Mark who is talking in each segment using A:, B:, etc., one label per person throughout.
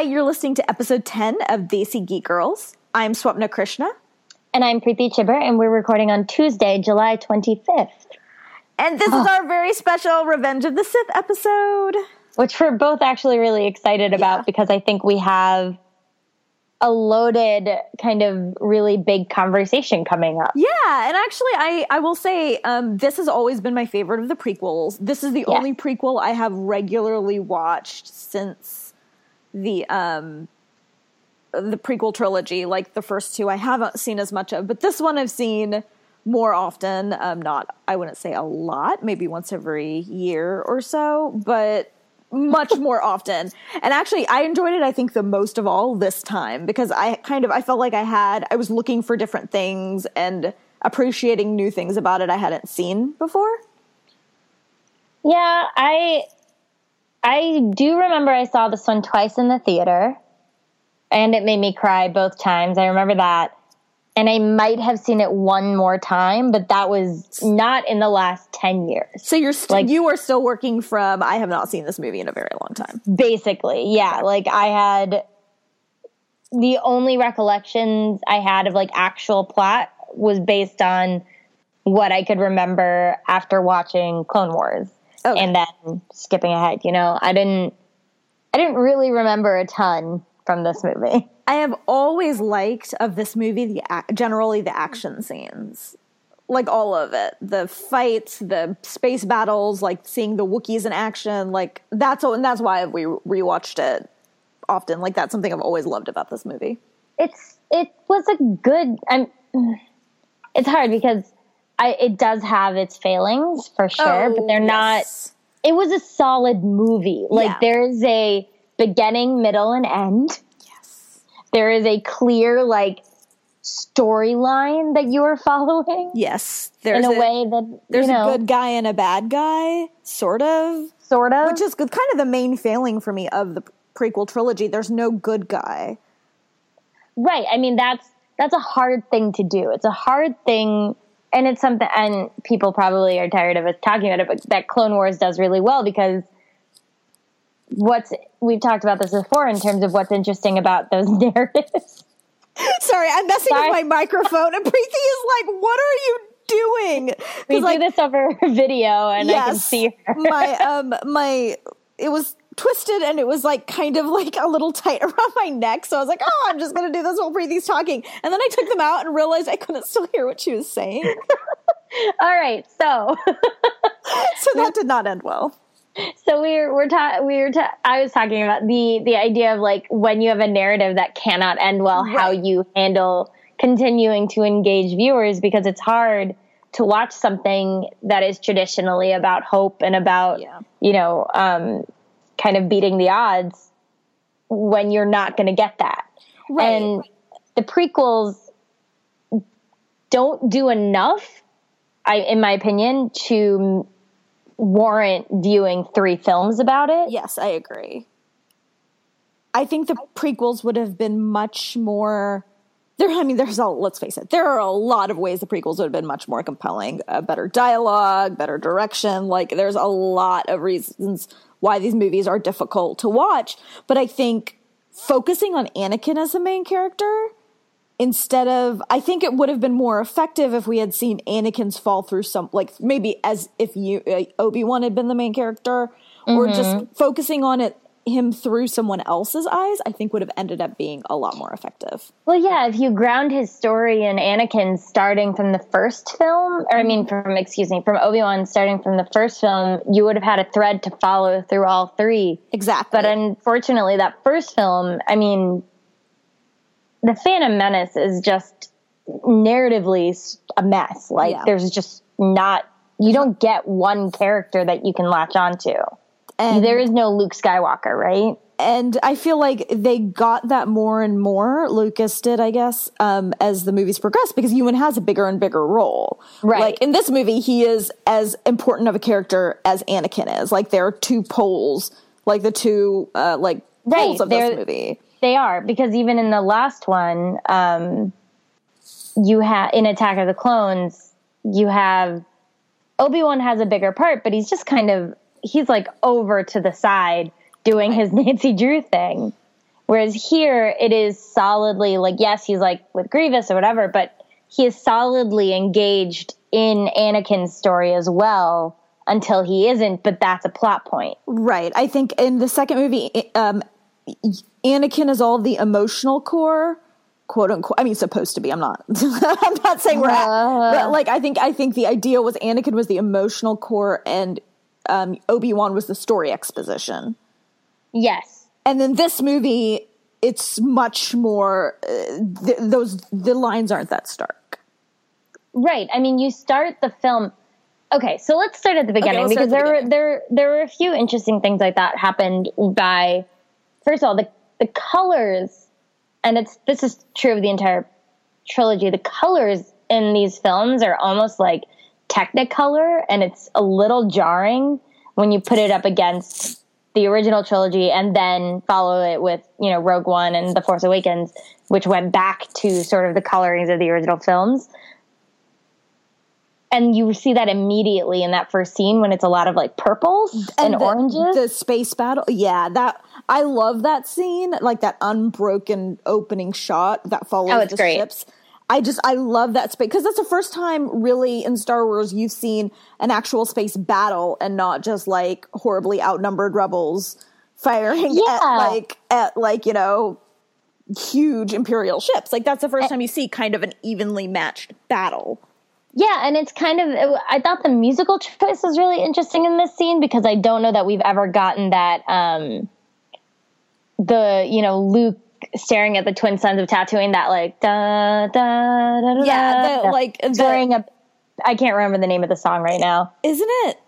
A: Hi, you're listening to episode 10 of Desi Geek Girls. I'm Swapna Krishna.
B: And I'm Preeti Chibber, and we're recording on Tuesday, July 25th.
A: And this oh. is our very special Revenge of the Sith episode.
B: Which we're both actually really excited about yeah. because I think we have a loaded kind of really big conversation coming up.
A: Yeah, and actually I I will say um, this has always been my favorite of the prequels. This is the yes. only prequel I have regularly watched since the um the prequel trilogy, like the first two I haven't seen as much of, but this one I've seen more often. Um not I wouldn't say a lot, maybe once every year or so, but much more often. And actually, I enjoyed it, I think, the most of all this time because I kind of, I felt like I had, I was looking for different things and appreciating new things about it I hadn't seen before.
B: Yeah, I, I do remember I saw this one twice in the theater and it made me cry both times. I remember that and I might have seen it one more time, but that was not in the last 10 years.
A: So you're st- like you are still working from I have not seen this movie in a very long time.
B: Basically, yeah. Like I had the only recollections I had of like actual plot was based on what I could remember after watching Clone Wars okay. and then skipping ahead, you know. I didn't I didn't really remember a ton from this movie.
A: I have always liked of this movie the generally the action scenes. Like all of it. The fights, the space battles, like seeing the Wookiees in action, like that's and that's why we rewatched it often. Like that's something I've always loved about this movie.
B: It's it was a good I'm it's hard because I it does have its failings for sure, oh, but they're oh, yes. not it was a solid movie. Like yeah. there's a beginning, middle, and end Yes. there is a clear like storyline that you are following.
A: Yes,
B: there's in a, a way that
A: there's
B: you know,
A: a good guy and a bad guy, sort of,
B: sort of,
A: which is kind of the main failing for me of the prequel trilogy. There's no good guy.
B: Right. I mean, that's that's a hard thing to do. It's a hard thing, and it's something. And people probably are tired of us talking about it, but that Clone Wars does really well because what's we've talked about this before in terms of what's interesting about those narratives.
A: Sorry, I'm messing Sorry. with my microphone, and Preeti is like, "What are you doing?"
B: We like, do this over video, and yes, I can see her.
A: my um, my it was twisted, and it was like kind of like a little tight around my neck. So I was like, "Oh, I'm just gonna do this while Preeti's talking," and then I took them out and realized I couldn't still hear what she was saying.
B: All right, so
A: so that did not end well
B: so we were we're ta- we were ta- I was talking about the the idea of like when you have a narrative that cannot end well, right. how you handle continuing to engage viewers because it's hard to watch something that is traditionally about hope and about yeah. you know um, kind of beating the odds when you're not going to get that. Right. And the prequels don't do enough, I, in my opinion, to warrant viewing three films about it.
A: Yes, I agree. I think the prequels would have been much more. There, I mean, there's a. Let's face it. There are a lot of ways the prequels would have been much more compelling. Uh, better dialogue, better direction. Like, there's a lot of reasons why these movies are difficult to watch. But I think focusing on Anakin as the main character instead of I think it would have been more effective if we had seen Anakin's fall through some like maybe as if you uh, Obi-Wan had been the main character mm-hmm. or just focusing on it him through someone else's eyes I think would have ended up being a lot more effective.
B: Well yeah, if you ground his story in Anakin starting from the first film or I mean from excuse me from Obi-Wan starting from the first film, you would have had a thread to follow through all three.
A: Exactly.
B: But unfortunately that first film, I mean the Phantom Menace is just narratively a mess. Like yeah. there's just not you don't get one character that you can latch onto. And there is no Luke Skywalker, right?
A: And I feel like they got that more and more. Lucas did, I guess, um, as the movies progressed, because Ewan has a bigger and bigger role.
B: Right.
A: Like in this movie, he is as important of a character as Anakin is. Like there are two poles, like the two, uh, like poles right. of this movie
B: they are because even in the last one, um, you have in Attack of the Clones, you have Obi Wan has a bigger part, but he's just kind of he's like over to the side doing his Nancy Drew thing. Whereas here, it is solidly like, yes, he's like with Grievous or whatever, but he is solidly engaged in Anakin's story as well until he isn't, but that's a plot point.
A: Right. I think in the second movie, um, Anakin is all the emotional core, quote unquote. I mean, supposed to be. I'm not. I'm not saying we're at. But like, I think I think the idea was Anakin was the emotional core, and um, Obi Wan was the story exposition.
B: Yes.
A: And then this movie, it's much more. Uh, th- those the lines aren't that stark.
B: Right. I mean, you start the film. Okay, so let's start at the beginning
A: let's
B: because
A: the
B: there were there there were a few interesting things like that happened by first of all the the colors and it's this is true of the entire trilogy. The colors in these films are almost like technicolor and it's a little jarring when you put it up against the original trilogy and then follow it with, you know, Rogue One and The Force Awakens, which went back to sort of the colorings of the original films and you see that immediately in that first scene when it's a lot of like purples and,
A: the,
B: oranges.
A: The space battle, yeah, that I love that scene, like that unbroken opening shot that follows
B: Oh,
A: the
B: great.
A: ships. I just I love that space because that's the first time really in Star Wars you've seen an actual space battle and not just like horribly outnumbered rebels firing at like at like you know huge imperial ships. Like that's the first time you see kind of an evenly matched battle.
B: yeah, and it's kind of I thought the musical choice was really interesting in this scene because I don't know that we've ever gotten that um the, you know, Luke staring at the twin suns of Tatooine that like da da da da
A: Yeah, the,
B: da,
A: like the,
B: during a I can't remember the name of the song right now.
A: isn't it?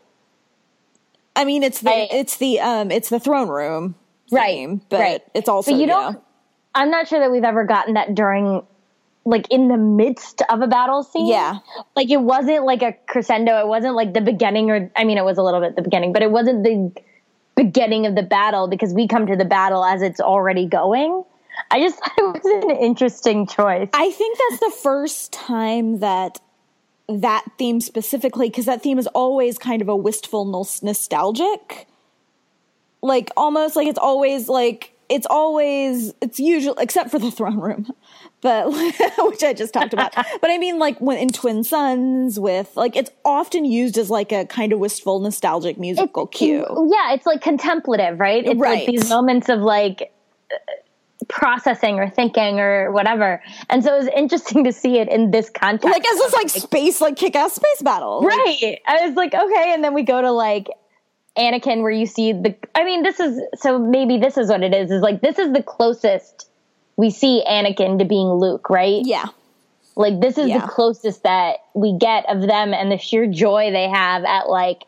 A: I mean, it's the
B: I-
A: it's the um it's the throne room,
B: Right,
A: theme, but
B: right.
A: it's also
B: But you
A: yeah.
B: don't I'm not sure that we've ever gotten that during like in the midst of a battle scene.
A: Yeah.
B: Like it wasn't like a crescendo, it wasn't like the beginning or I mean it was a little bit the beginning, but it wasn't the beginning of the battle because we come to the battle as it's already going. I just thought it was an interesting choice.
A: I think that's the first time that that theme specifically, because that theme is always kind of a wistful nostalgic, like almost like it's always like it's always it's usual except for the throne room, but which I just talked about. but I mean, like when in Twin Suns, with like it's often used as like a kind of wistful nostalgic musical cue.
B: Yeah, it's like contemplative, right? It's
A: Right.
B: like these moments of like uh, processing or thinking or whatever. And so it was interesting to see it in this context.
A: Like as this like space like kick ass space battle,
B: right. I was like, okay, and then we go to like Anakin where you see the I mean, this is so maybe this is what it is, is like this is the closest we see Anakin to being Luke, right?
A: yeah.
B: Like this is
A: Yeah.
B: the closest that we get of them and the sheer joy they have at like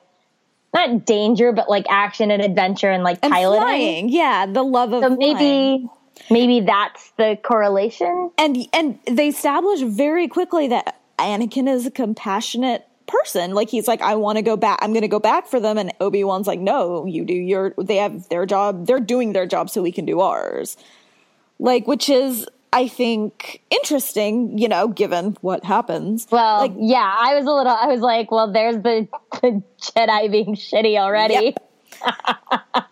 B: not danger, but like action and adventure and like
A: and
B: piloting.
A: flying. Yeah, the love of
B: So
A: flying.
B: Maybe that's the correlation.
A: and and they establish very quickly that Anakin is a compassionate person. Like he's like, I want to go back. I'm going to go back for them. And Obi Wan's like, No, you do your. They have their job. They're doing their job, so we can do ours. Like, which is, I think, interesting. You know, given what happens.
B: Well,
A: like
B: yeah, I was a little. I was like, well, there's the, the Jedi being shitty already.
A: Yep.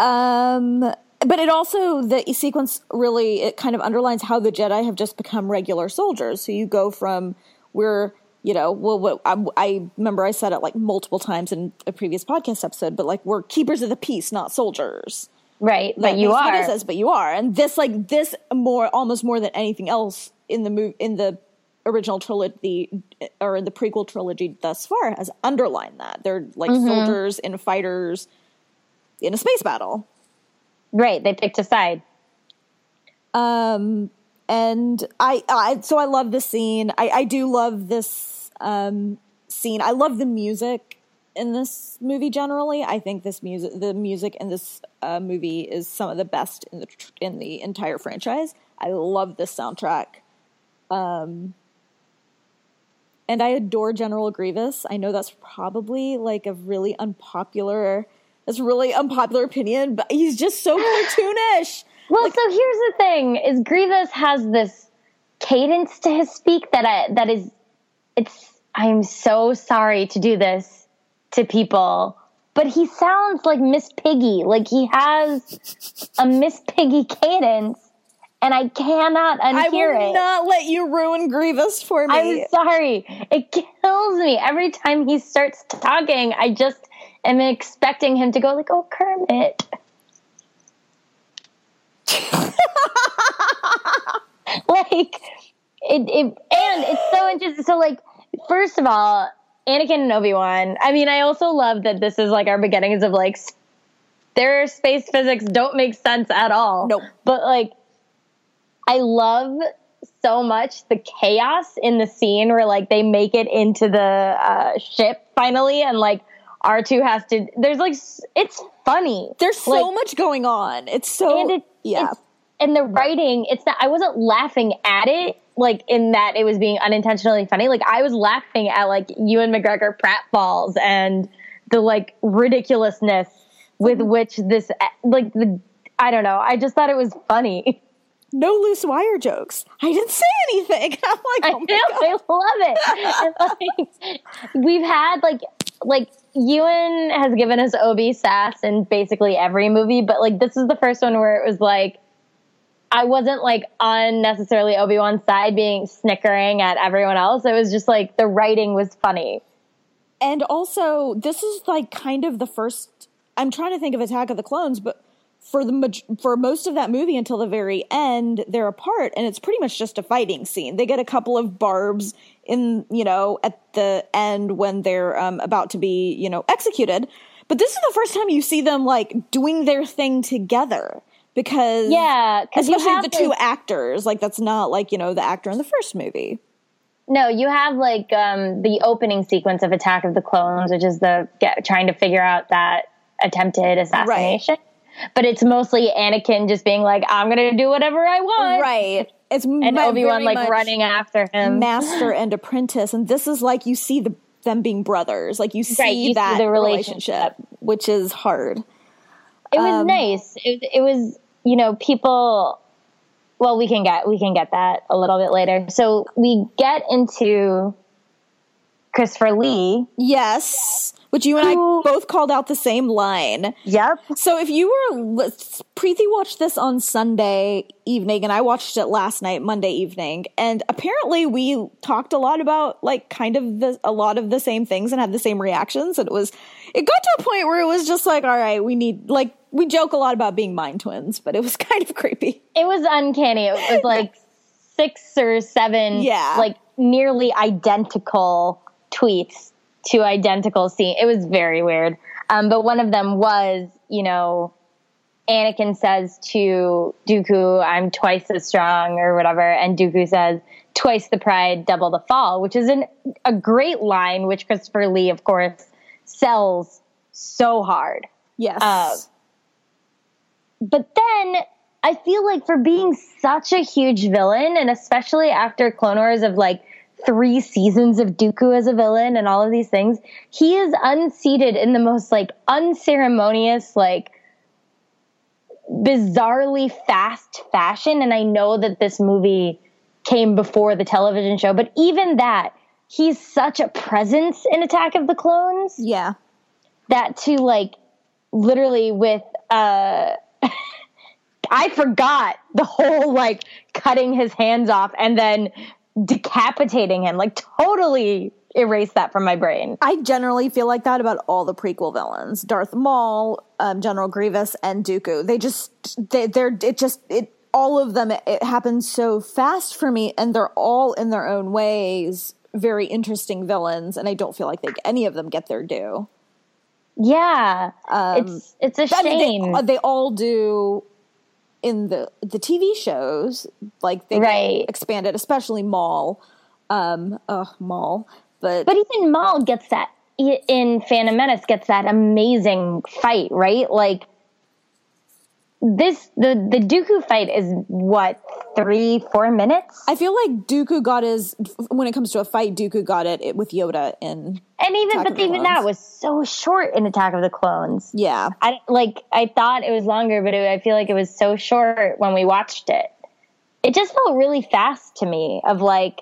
A: Um, but it also the sequence really it kind of underlines how the Jedi have just become regular soldiers. So you go from we're you know well what I, I remember I said it like multiple times in a previous podcast episode, but like we're keepers of the peace, not soldiers.
B: Right, but you
A: makes what it
B: are.
A: says, but you are, and this like this more almost more than anything else in the move in the original trilogy or in the prequel trilogy thus far has underlined that they're like
B: Mm-hmm.
A: soldiers and fighters in a space battle.
B: Right, they picked a side.
A: Um, and I, I, so I love this scene. I, I do love this um, scene. I love the music in this movie generally. I think this music, the music in this uh, movie is some of the best in the in the entire franchise. I love this soundtrack. Um, and I adore General Grievous. I know that's probably like a really unpopular, that's a really unpopular opinion, but he's just so cartoonish.
B: Well, so here's the thing: is Grievous has this cadence to his speak that I that is, it's. I'm so sorry to do this to people, but he sounds like Miss Piggy. Like he has a Miss Piggy cadence, and I cannot unhear it.
A: I will
B: it.
A: not let you ruin Grievous for me.
B: I'm sorry. It kills me every time he starts talking. I just am expecting him to go like, "Oh, Kermit." like it, it and it's so interesting. So like, first of all, Anakin and Obi Wan. I mean, I also love that this is like our beginnings of like their space physics don't make sense at all.
A: Nope.
B: But like, I love so much the chaos in the scene where like they make it into the uh, ship finally, and like R two has to. There's like it's funny.
A: There's so
B: Like,
A: much going on. It's so
B: and it,
A: yeah.
B: it's, and the writing, it's not. I wasn't laughing at it like in that it was being unintentionally funny. Like I was laughing at like Ewan McGregor pratfalls and the like ridiculousness with
A: Mm-hmm.
B: which this like the I don't know. I just thought it was funny.
A: no loose wire jokes. I didn't say anything. I'm like,
B: I
A: oh my
B: know,
A: god.
B: I love it. Like, we've had like like Ewan has given us Obi sass in basically every movie, but like this is the first one where it was like I wasn't like unnecessarily Obi Wan's side being snickering at everyone else. It was just like the writing was funny.
A: And also, this is like kind of the first. I'm trying to think of Attack of the Clones, but for the for most of that movie until the very end, they're apart, and it's pretty much just a fighting scene. They get a couple of barbs in, you know, at the end when they're um, about to be, you know, executed. But this is the first time you see them like doing their thing together because
B: Yeah,
A: especially
B: have,
A: the two actors, like that's not like you know the actor in the first movie.
B: No, you have like um, the opening sequence of Attack of the Clones, which is the get, trying to figure out that attempted assassination. But it's mostly Anakin just being like, "I'm gonna do whatever I want,"
A: Right. It's
B: and Obi Wan like running after him.
A: master and apprentice and this is like you see the them being brothers like you see
B: Right, you see
A: that
B: the
A: relationship.
B: relationship.
A: which is hard
B: It was
A: Um,
B: nice. It, it was, you know, people. Well, we can get we can get that a little bit later. So we get into Christopher Lee.
A: yes which you and i
B: oh.
A: both called out the same line
B: Yep.
A: so if you were preeti watched this on sunday evening and i watched it last night monday evening and apparently we talked a lot about like kind of the a lot of the same things and had the same reactions and it was it got to a point where it was just like all right we need like we joke a lot about being mind twins but it was kind of creepy
B: It was uncanny. It was like six or seven,
A: Yeah.
B: like nearly identical tweets to identical scenes. It was very weird. Um, but one of them was, you know, Anakin says to Dooku, "I'm twice as strong" or whatever, and Dooku says, "Twice the pride, double the fall," which is an, a great line, which Christopher Lee, of course, sells so hard.
A: yes
B: Uh, but then I feel like for being such a huge villain, and especially after Clone Wars of like three seasons of Dooku as a villain and all of these things, he is unseated in the most like unceremonious, like bizarrely fast fashion. And I know that this movie came before the television show, but even that, he's such a presence in Attack of the Clones
A: yeah
B: that to like literally with uh I forgot the whole like cutting his hands off and then decapitating him. Like totally erase that from my brain.
A: I generally feel like that about all the prequel villains: Darth Maul, um, General Grievous, and Dooku. They just they, they're it just it all of them. It, happens so fast for me, and they're all in their own ways very interesting villains, and I don't feel like they any of them get their due.
B: Yeah. it's it's a
A: Um, I mean,
B: shame.
A: they, they all do in the the TV shows, like they
B: Right.
A: expanded, especially Maul. Um, uh, Maul, but
B: but even Maul gets that in Phantom Menace gets that amazing fight, right? Like this the the Dooku fight is what three four minutes,
A: I feel like Dooku got his when it comes to a fight. Dooku got it, it with Yoda in
B: and even
A: Attack
B: but even that was so short in Attack of the Clones.
A: yeah.
B: I like I thought it was longer, but it, I feel like it was so short when we watched it. It just felt really fast to me. Of like,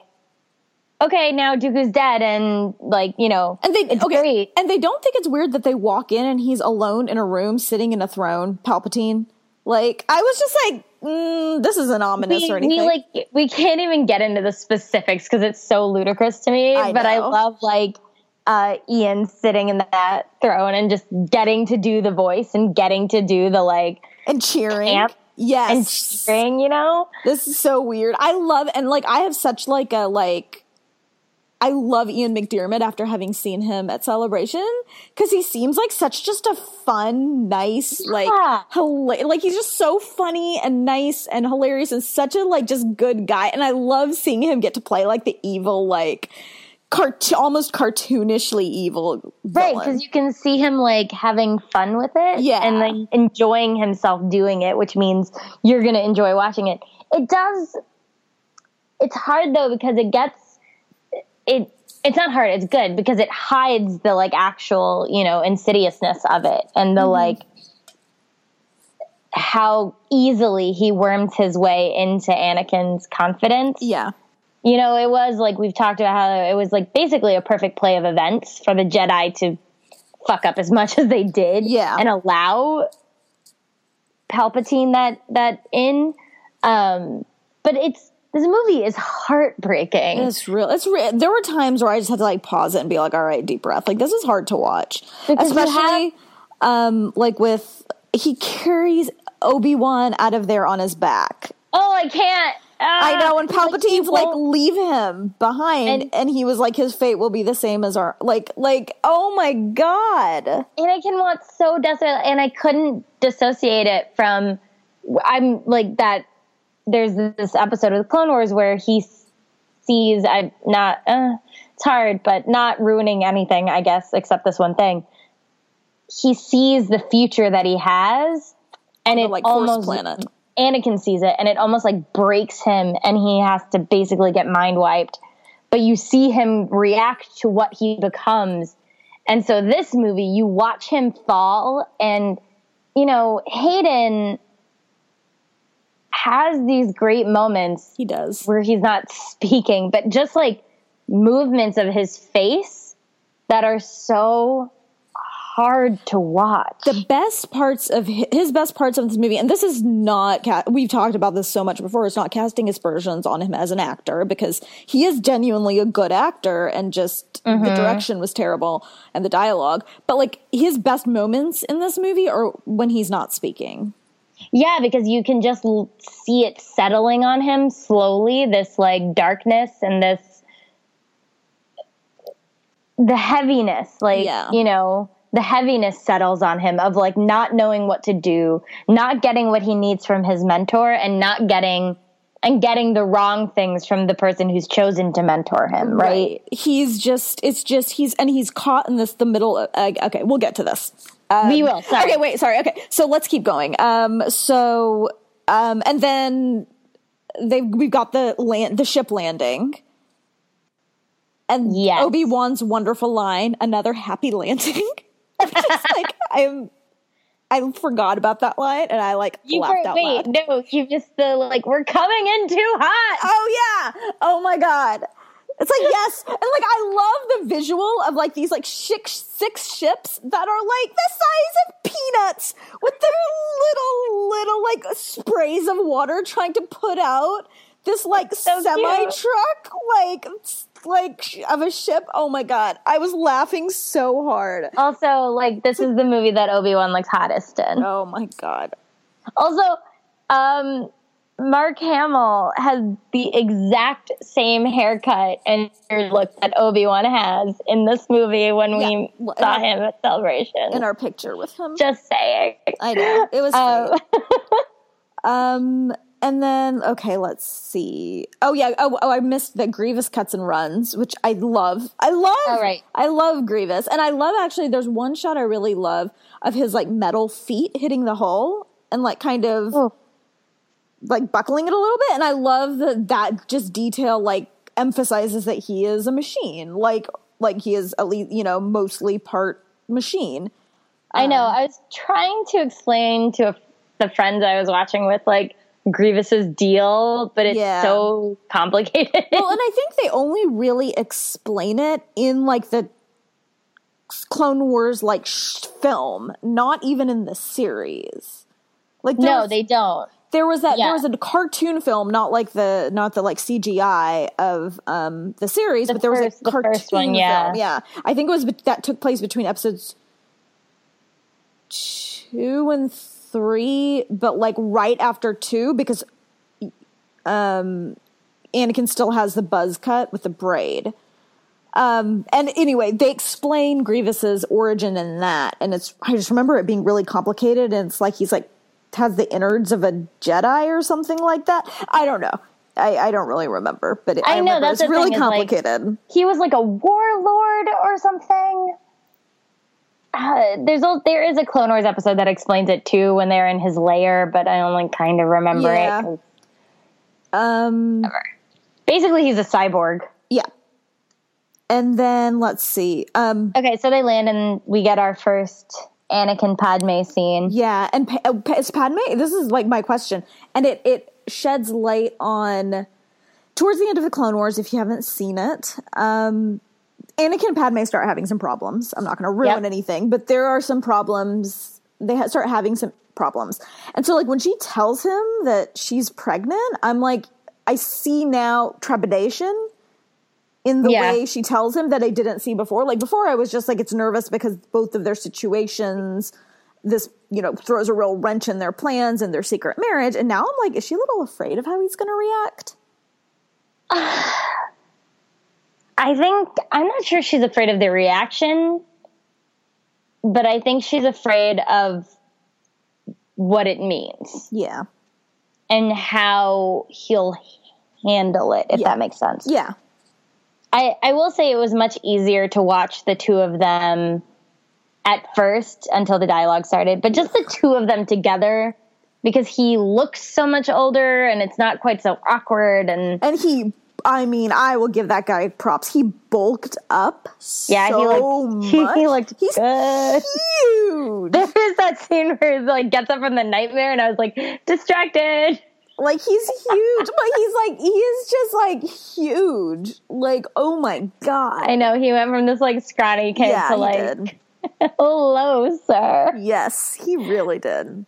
B: okay, now Dooku's dead, and like you know,
A: And they
B: it's
A: okay,
B: great.
A: and they don't think it's weird that they walk in and he's alone in a room sitting in a throne, Palpatine. Like I was just like, mm, this isn't ominous
B: we,
A: or anything.
B: we like we can't even get into the specifics because it's so ludicrous to me.
A: I
B: but I love like uh, Ian sitting in that throne and just getting to do the voice and getting to do the like
A: and cheering.
B: camp
A: yes,
B: and cheering. You know,
A: This is so weird. I love and like I have such like a like I love Ian McDiarmid after having seen him at Celebration because he seems like such just a fun, nice, like
B: Yeah.
A: hila- like he's just so funny and nice and hilarious and such a like just good guy. And I love seeing him get to play like the evil, like cart almost cartoonishly evil
B: right? Because you can see him like having fun with it,
A: Yeah.
B: and like enjoying himself doing it, which means you're gonna enjoy watching it. It does. It's hard though because it gets it. It's not hard. It's good because it hides the like actual you know insidiousness of it and the
A: Mm-hmm.
B: like how easily he worms his way into Anakin's confidence.
A: yeah,
B: You know, it was like we've talked about how it was like basically a perfect play of events for the Jedi to fuck up as much as they did,
A: Yeah.
B: and allow Palpatine that that in. Um, but it's this movie is heartbreaking.
A: it's real. It's real. there were times where I just had to like pause it and be like, "All right, deep breath." Like this is hard to watch,
B: Because
A: especially um like with he carries Obi Wan out of there on his back.
B: oh, I can't.
A: I
B: Ah,
A: know, and
B: he
A: Palpatine's like
B: won't-
A: leave him behind, and,
B: And-
A: he was like, his fate will be the same as our like like. Oh my god!
B: And I can wants so desperate, and I couldn't dissociate it from. I'm like that. There's this episode of the Clone Wars where he sees. I'm not. Uh, it's hard, but not ruining anything, I guess, except this one thing. He sees the future that he has, and it
A: like
B: almost
A: planet.
B: Anakin sees it, and it almost like breaks him, and he has to basically get mind wiped. But you see him react to what he becomes, and so this movie, you watch him fall, and you know Hayden has these great moments
A: He does.
B: where he's not speaking, but just like movements of his face that are so hard to watch.
A: the best parts of hi- his best parts of this movie, and this is not, we've talked about this so much before, it's not casting aspersions on him as an actor because he is genuinely a good actor and just mm-hmm. the direction was terrible and the dialogue. But like his best moments in this movie are when he's not speaking.
B: Yeah, because you can just l- see it settling on him slowly, this like darkness and this the heaviness, like
A: Yeah.
B: you know, the heaviness settles on him of like not knowing what to do, not getting what he needs from his mentor and not getting and getting the wrong things from the person who's chosen to mentor him, right?
A: He's just, it's just, he's, and he's caught in this, the middle of, uh, okay, we'll get to this. Um,
B: we will. Sorry.
A: Okay, wait, sorry. Okay, so let's keep going. Um, so, um, and then they we've got the land, the ship landing, and
B: Yes.
A: Obi Wan's wonderful line, "Another happy landing." I'm just like I'm, I forgot about that line, and I like
B: You
A: laughed
B: were,
A: out
B: wait,
A: loud.
B: no, you just the like we're coming in too hot.
A: Oh yeah! Oh my god! It's like yes, and like I love the visual of like these like six six ships that are like the size of peanuts with their little little like sprays of water trying to put out this like
B: So
A: semi truck like like of a ship. Oh my god! I was laughing so hard.
B: Also, like this is the movie that Obi Wan looks hottest in.
A: Oh my god!
B: Also, um, Mark Hamill has the exact same haircut and look that Obi Wan has in this movie when we
A: well,
B: saw him at Celebration.
A: In our picture with him,
B: Just saying.
A: I know it was.
B: Um.
A: Um, and then okay, let's see. Oh yeah. Oh, oh, I missed the Grievous cuts and runs, which I love. I love.
B: Oh, right.
A: I love Grievous, and I love actually. There's one shot I really love of his like metal feet hitting the hull and like kind of
B: Oh.
A: Like buckling it a little bit, and I love that that just detail like emphasizes that he is a machine, like like he is at least you know mostly part machine.
B: I know.
A: Um,
B: I was trying to explain to a, the friends I was watching with, like, Grievous's deal, but it's
A: Yeah.
B: so complicated.
A: well, and I think they only really explain it in like the Clone Wars like sh- film, not even in the series. Like
B: no, they don't.
A: There was that
B: yeah.
A: there was a cartoon film, not like the not the like CGI of um the series, but there was
B: first-
A: a
B: the
A: cartoon
B: one, yeah.
A: film. Yeah, I think it was that took place between episodes two and three, but like right after two because um Anakin still has the buzz cut with the braid. Um, and anyway, they explain Grievous's origin in that, and it's I just remember it being really complicated, and it's like he's like has the innards of a Jedi or something like that. I don't know. I, I don't really remember, but
B: I know,
A: remember
B: that's
A: it's really
B: is, like-
A: complicated.
B: He was like a warlord or something. Uh, there's a, there is a Clone Wars episode that explains it too when they're in his lair, but I only kind of remember
A: Yeah.
B: it.
A: um,
B: Basically, he's a cyborg.
A: yeah. And then let's see. Um,
B: Okay, so they land and we get our first Anakin Padme scene.
A: Yeah, and pa- uh, is Padme. This is like my question, and it it sheds light on towards the end of the Clone Wars. If you haven't seen it, um, Anakin and Padme start having some problems. I'm not going to ruin
B: Yep.
A: anything, but there are some problems. They ha- start having some problems, and so like when she tells him that she's pregnant, I'm like, I see now trepidation in the
B: Yeah.
A: way she tells him that I didn't see before. Like before, I was just like, it's nervous because both of their situations, this, you know, throws a real wrench in their plans and their secret marriage. And now I'm like, is she a little afraid of how he's going to react?
B: I think I'm not sure she's afraid of the reaction, but I think she's afraid of what it means
A: Yeah.
B: and how he'll handle it, if
A: Yeah.
B: that makes sense.
A: Yeah.
B: I, I will say it was much easier to watch the two of them at first until the dialogue started, but just the two of them together because he looks so much older and it's not quite so awkward and
A: And he, I mean, I will give that guy props. He bulked up
B: yeah,
A: so
B: he looked
A: much.
B: he looked
A: He's
B: good.
A: huge.
B: There is that scene where he like gets up from the nightmare and I was like distracted.
A: Like he's huge, but he's like he is just like huge. Like oh my god.
B: I know he went from this like scrawny kid
A: yeah,
B: to like hello sir.
A: Yes, he really did.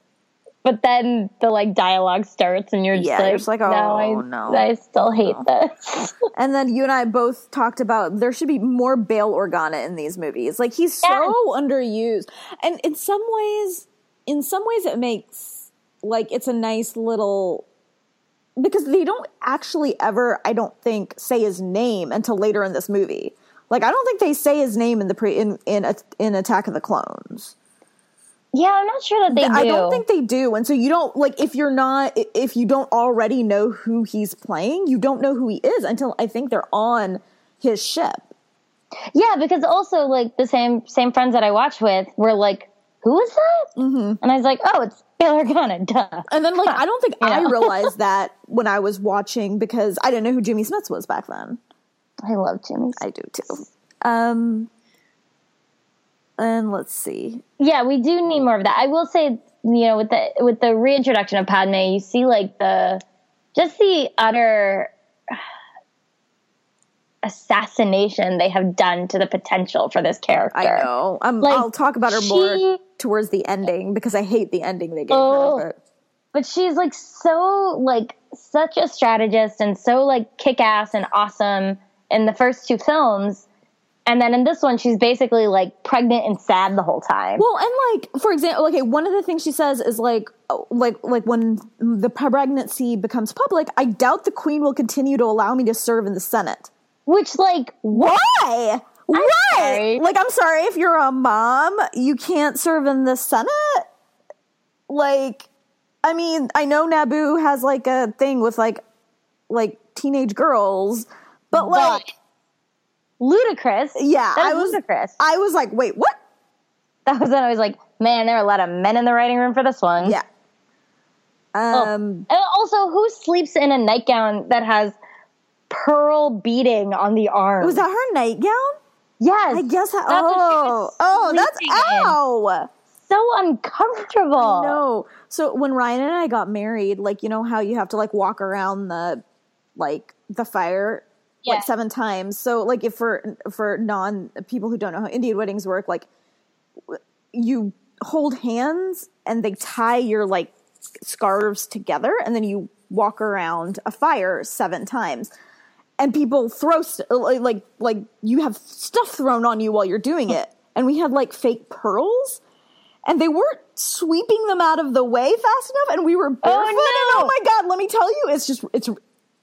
B: But then the like dialogue starts and you're just
A: Yeah,
B: like,
A: you're just like,
B: no,
A: oh,
B: I,
A: no.
B: I still hate this.
A: And then you and I both talked about there should be more Bail Organa in these movies. Like he's so underused. And in some ways in some ways it makes like it's a nice little because they don't actually ever I don't think say his name until later in this movie. Like I don't think they say his name in the pre in in, in Attack of the Clones.
B: yeah, I'm not sure that they do.
A: I don't think they do. And so you don't like if you're not if you don't already know who he's playing, you don't know who he is until I think they're on his ship.
B: yeah, because also like the same same friends that I watch with were like, "Who is that?" Mm-hmm. And I was like, "Oh, it's Bail Organa." Duh.
A: And then like I don't think I
B: Yeah.
A: realized that when I was watching because I didn't know who Jimmy Smits was back then.
B: I love Jimmy.
A: I do too. Um and let's see.
B: Yeah, we do need more of that. I will say, you know, with the with the reintroduction of Padme, you see like the just the utter assassination they have done to the potential for this character.
A: I know. I'm,
B: Like,
A: I'll talk about her
B: she-
A: more towards the ending because I hate the ending they gave
B: Oh.
A: her. But
B: but she's like so like such a strategist and so like kick-ass and awesome in the first two films and then in this one she's basically like pregnant and sad the whole time
A: Well, and like for example, okay, one of the things she says is like, oh, like, like when the pregnancy becomes public, I doubt the queen will continue to allow me to serve in the Senate.
B: Which like
A: Why? Why?
B: sorry.
A: Like, I'm sorry if you're a mom, you can't serve in the Senate. Like, I mean, I know Naboo has like a thing with like, like teenage girls, but like,
B: But ludicrous
A: yeah,
B: That
A: I was,
B: ludicrous
A: I was like, wait, what?
B: that was when i was like man there are a lot of men in the writing room for this one
A: Yeah.
B: Oh.
A: Um.
B: and also who sleeps in a nightgown that has pearl beading on the arm
A: Was that her nightgown?
B: yes
A: I guess. I, oh, oh, that's
B: in.
A: ow.
B: so uncomfortable.
A: No. So when Ryan and I got married, like you know how you have to like walk around the like the fire
B: Yeah.
A: like seven times. So like if for for non people who don't know how Indian weddings work, like you hold hands and they tie your like scarves together and then you walk around a fire seven times. And people throw st- uh, like like like you have stuff thrown on you while you're doing it. And we had like fake pearls and they weren't sweeping them out of the way fast enough and we were oh, barefoot
B: no.
A: and oh my god let me tell you it's just it's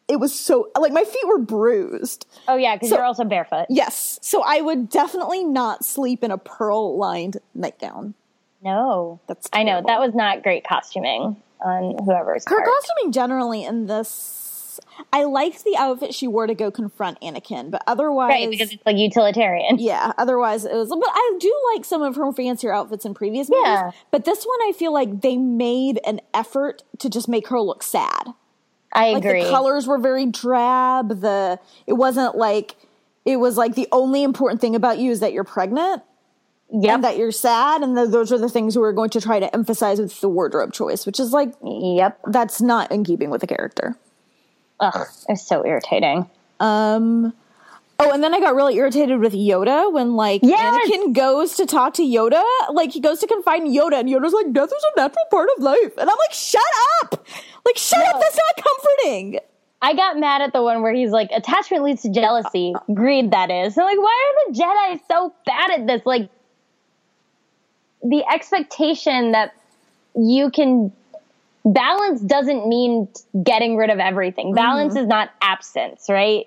A: it was so like my feet were bruised
B: Oh yeah, because
A: So-
B: you're also barefoot.
A: yes so i would definitely not sleep in a pearl lined nightgown
B: No,
A: That's
B: I know that was not great costuming on whoever's
A: her
B: part.
A: costuming generally in this i liked the outfit she wore to go confront anakin but otherwise
B: right? Because it's like utilitarian.
A: yeah otherwise it was but i do like some of her fancier outfits in previous movies
B: Yeah.
A: but this one i feel like they made an effort to just make her look sad
B: I
A: like
B: agree.
A: the colors were very drab the it wasn't like it was like the only important thing about you is that you're pregnant
B: Yep.
A: and that you're sad and th- those are the things we're going to try to emphasize with the wardrobe choice which is like
B: yep.
A: that's not in keeping with the character
B: Ugh, it's so irritating.
A: um oh and then i got really irritated with yoda when like
B: Yes!
A: anakin goes to talk to yoda like he goes to confide in yoda and yoda's like death is a natural part of life and i'm like shut up like shut up that's not comforting
B: I got mad at the one where he's like, attachment leads to jealousy. Greed, that is. And like, why are the Jedi so bad at this? Like, the expectation that you can balance doesn't mean getting rid of everything. Mm-hmm. Balance is not absence, right?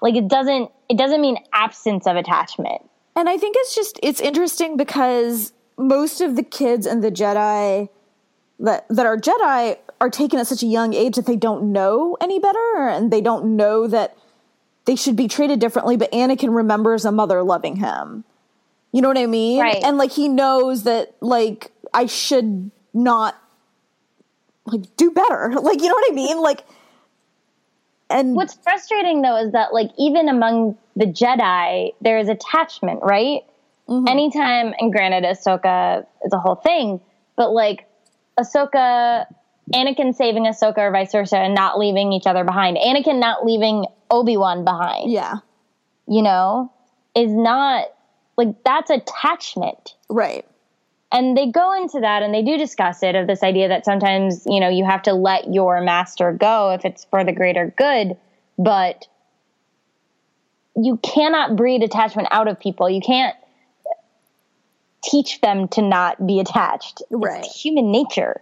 B: Like it doesn't it doesn't mean absence of attachment.
A: And I think it's just it's interesting because most of the kids and the Jedi that that are Jedi are taken at such a young age that they don't know any better and they don't know that they should be treated differently, but Anakin remembers a mother loving him. You know what I mean?
B: Right.
A: And like he knows that like I should not like do better. Like you know what I mean? Like and
B: What's frustrating though is that like even among the Jedi, there is attachment, right? Mm-hmm. Anytime, and granted, Ahsoka is a whole thing, but like Ahsoka, Anakin saving Ahsoka or vice versa, and not leaving each other behind. Anakin not leaving Obi Wan behind.
A: yeah.
B: You know, is not like that's attachment.
A: Right.
B: And they go into that and they do discuss it of this idea that sometimes you know you have to let your master go if it's for the greater good but you cannot breed attachment out of people. You can't teach them to not be attached.
A: Right.
B: it's human nature.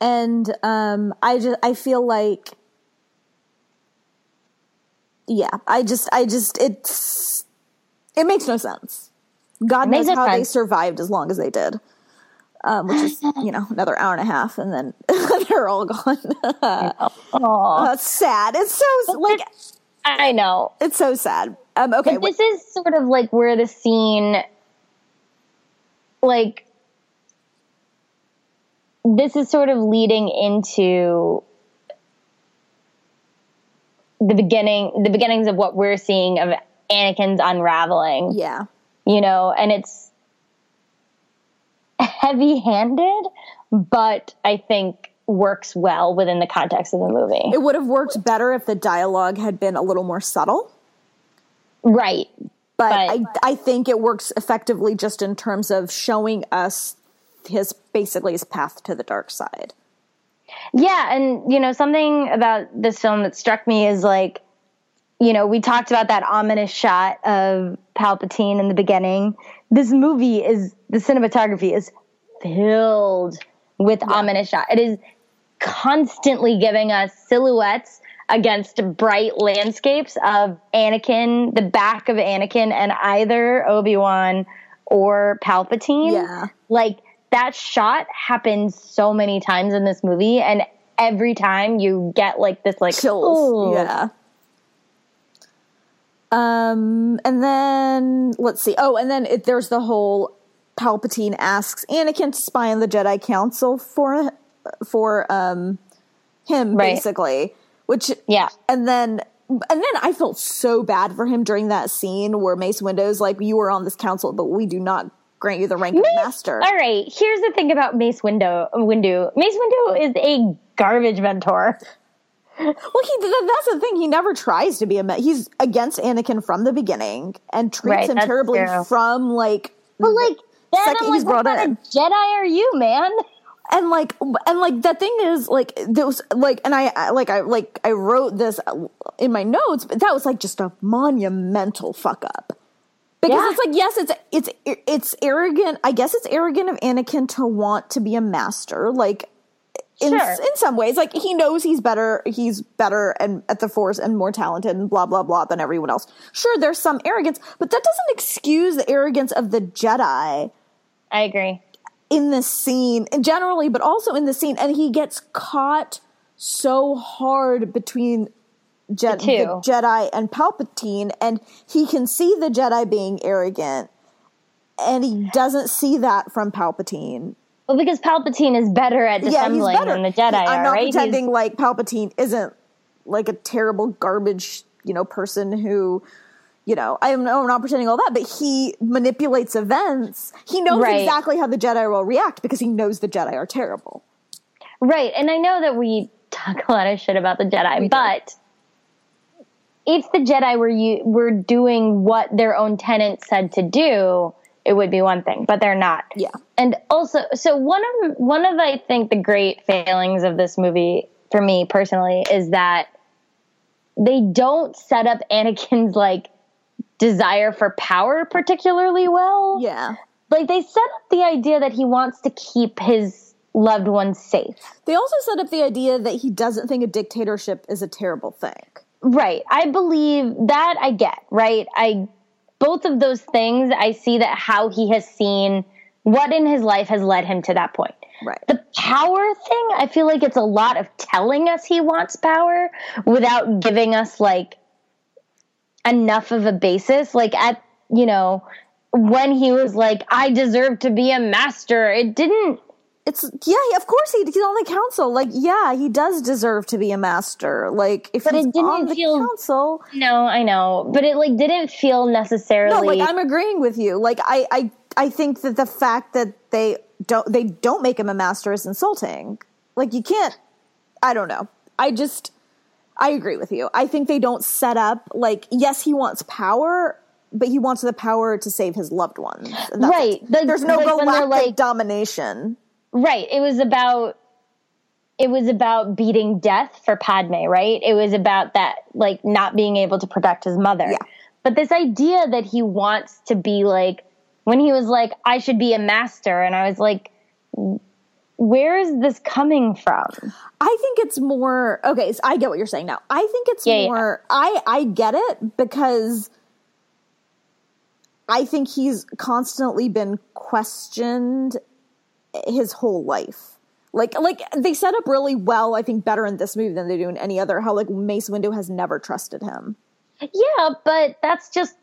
A: And um i just i feel like yeah i just i just it's it makes no sense god knows
B: no
A: how they survived as long as they did. Um which is you know another hour and a half and then they're all gone.
B: Oh
A: that's sad. It's so like
B: i know.
A: it's so sad. Um okay
B: But this is sort of like where the scene like this is sort of leading into the beginning the beginnings of what we're seeing of Anakin's unraveling.
A: Yeah
B: you know and it's heavy-handed but I think works well within the context of the movie.
A: It would have worked better if the dialogue had been a little more subtle.
B: Right.
A: But,
B: But-
A: I, I think it works effectively just in terms of showing us his basically his path to the dark side.
B: Yeah, and you know something about this film that struck me is like, you know, we talked about that ominous shot of Palpatine in the beginning. This movie is the cinematography is filled with ominous shot. It is constantly giving us silhouettes against bright landscapes of Anakin, the back of Anakin, and either Obi Wan or Palpatine
A: Yeah.
B: like that shot happens so many times in this movie and every time you get like this like
A: Chills.
B: "Ooh."
A: Yeah. Um, and then let's see. Oh, and then it, there's the whole Palpatine asks Anakin to spy on the Jedi Council for for um him
B: Right.
A: basically, which
B: yeah
A: and then and then I felt so bad for him during that scene where Mace Windu's like you were on this council, but we do not grant you the rank of master.
B: All right, here's the thing about Mace Windu. Windu. Mace Windu is a garbage mentor.
A: Well, he that's the thing. He never tries to be a. Me- he's against Anakin from the beginning and treats
B: Right,
A: him terribly
B: true.
A: from like.
B: But mm-hmm. like, then
A: second
B: I'm
A: he's
B: like, what
A: brought
B: kind
A: in.
B: of Jedi are you, man?
A: and like and like the thing is like those like and I, I like I like I wrote this uh, in my notes, but that was like just a monumental fuck up. Because
B: Yeah.
A: it's like yes, it's it's it's arrogant. I guess it's arrogant of Anakin to want to be a master. Like in
B: Sure.
A: in some ways, like he knows he's better. He's better and at the Force and more talented and blah blah blah than everyone else. Sure, there's some arrogance, but that doesn't excuse the arrogance of the Jedi
B: I agree.
A: in this scene and generally but also in the scene and he gets caught so hard between Je-
B: The
A: the jedi and palpatine and he can see the jedi being arrogant and he doesn't see that from palpatine
B: Well, because Palpatine is better at
A: yeah
B: dissembling
A: better
B: than the Jedi
A: i'm not
B: right? He's-
A: pretending like palpatine isn't like a terrible garbage you know person who you know i'm, I'm not pretending all that but he manipulates events he knows
B: Right.
A: exactly how the jedi will react because he knows the jedi are terrible
B: Right. And I know that we talk a lot of shit about the Jedi,
A: do.
B: but if the Jedi were you were doing what their own tenants said to do, it would be one thing, but they're not.
A: Yeah.
B: And also, so one of one of I think the great failings of this movie for me personally is that they don't set up Anakin's like desire for power particularly well
A: yeah
B: like they set up the idea that he wants to keep his loved ones safe.
A: They also set up the idea that he doesn't think a dictatorship is a terrible thing.
B: Right. I believe that I get, right? I both of those things I see that how he has seen what in his life has led him to that point.
A: Right.
B: The power thing, I feel like it's a lot of telling us he wants power without giving us like enough of a basis. Like at, you know, when he was like, I deserve to be a master, it didn't
A: It's yeah, of course he, he's on the council. Like, yeah, he does deserve to be a master. Like, if
B: But
A: he's
B: it didn't
A: on the
B: feel-
A: council,
B: No, I know, but it like didn't feel necessarily no,
A: like I'm agreeing with you. Like, I, I, I think that the fact that they don't, they don't make him a master is insulting. Like, you can't. I don't know. I just, I agree with you. I think they don't set up like, yes, he wants power. But he wants the power to save his loved ones.
B: Right. Like-
A: There's no
B: like
A: galactic
B: like-
A: domination.
B: right. It was about. It was about beating death for Padme, right? It was about that, like not being able to protect his mother.
A: Yeah.
B: But this idea that he wants to be like, when he was like, "I should be a master," and I was like, "Where is this coming from?"
A: I think it's more okay. So I get what you're saying now. I think it's
B: Yeah, yeah.
A: more. I I get it because I think he's constantly been questioned his whole life. Like like they set up really well. I think better in this movie than they do in any other. How like Mace Windu has never trusted him.
B: Yeah, but that's just.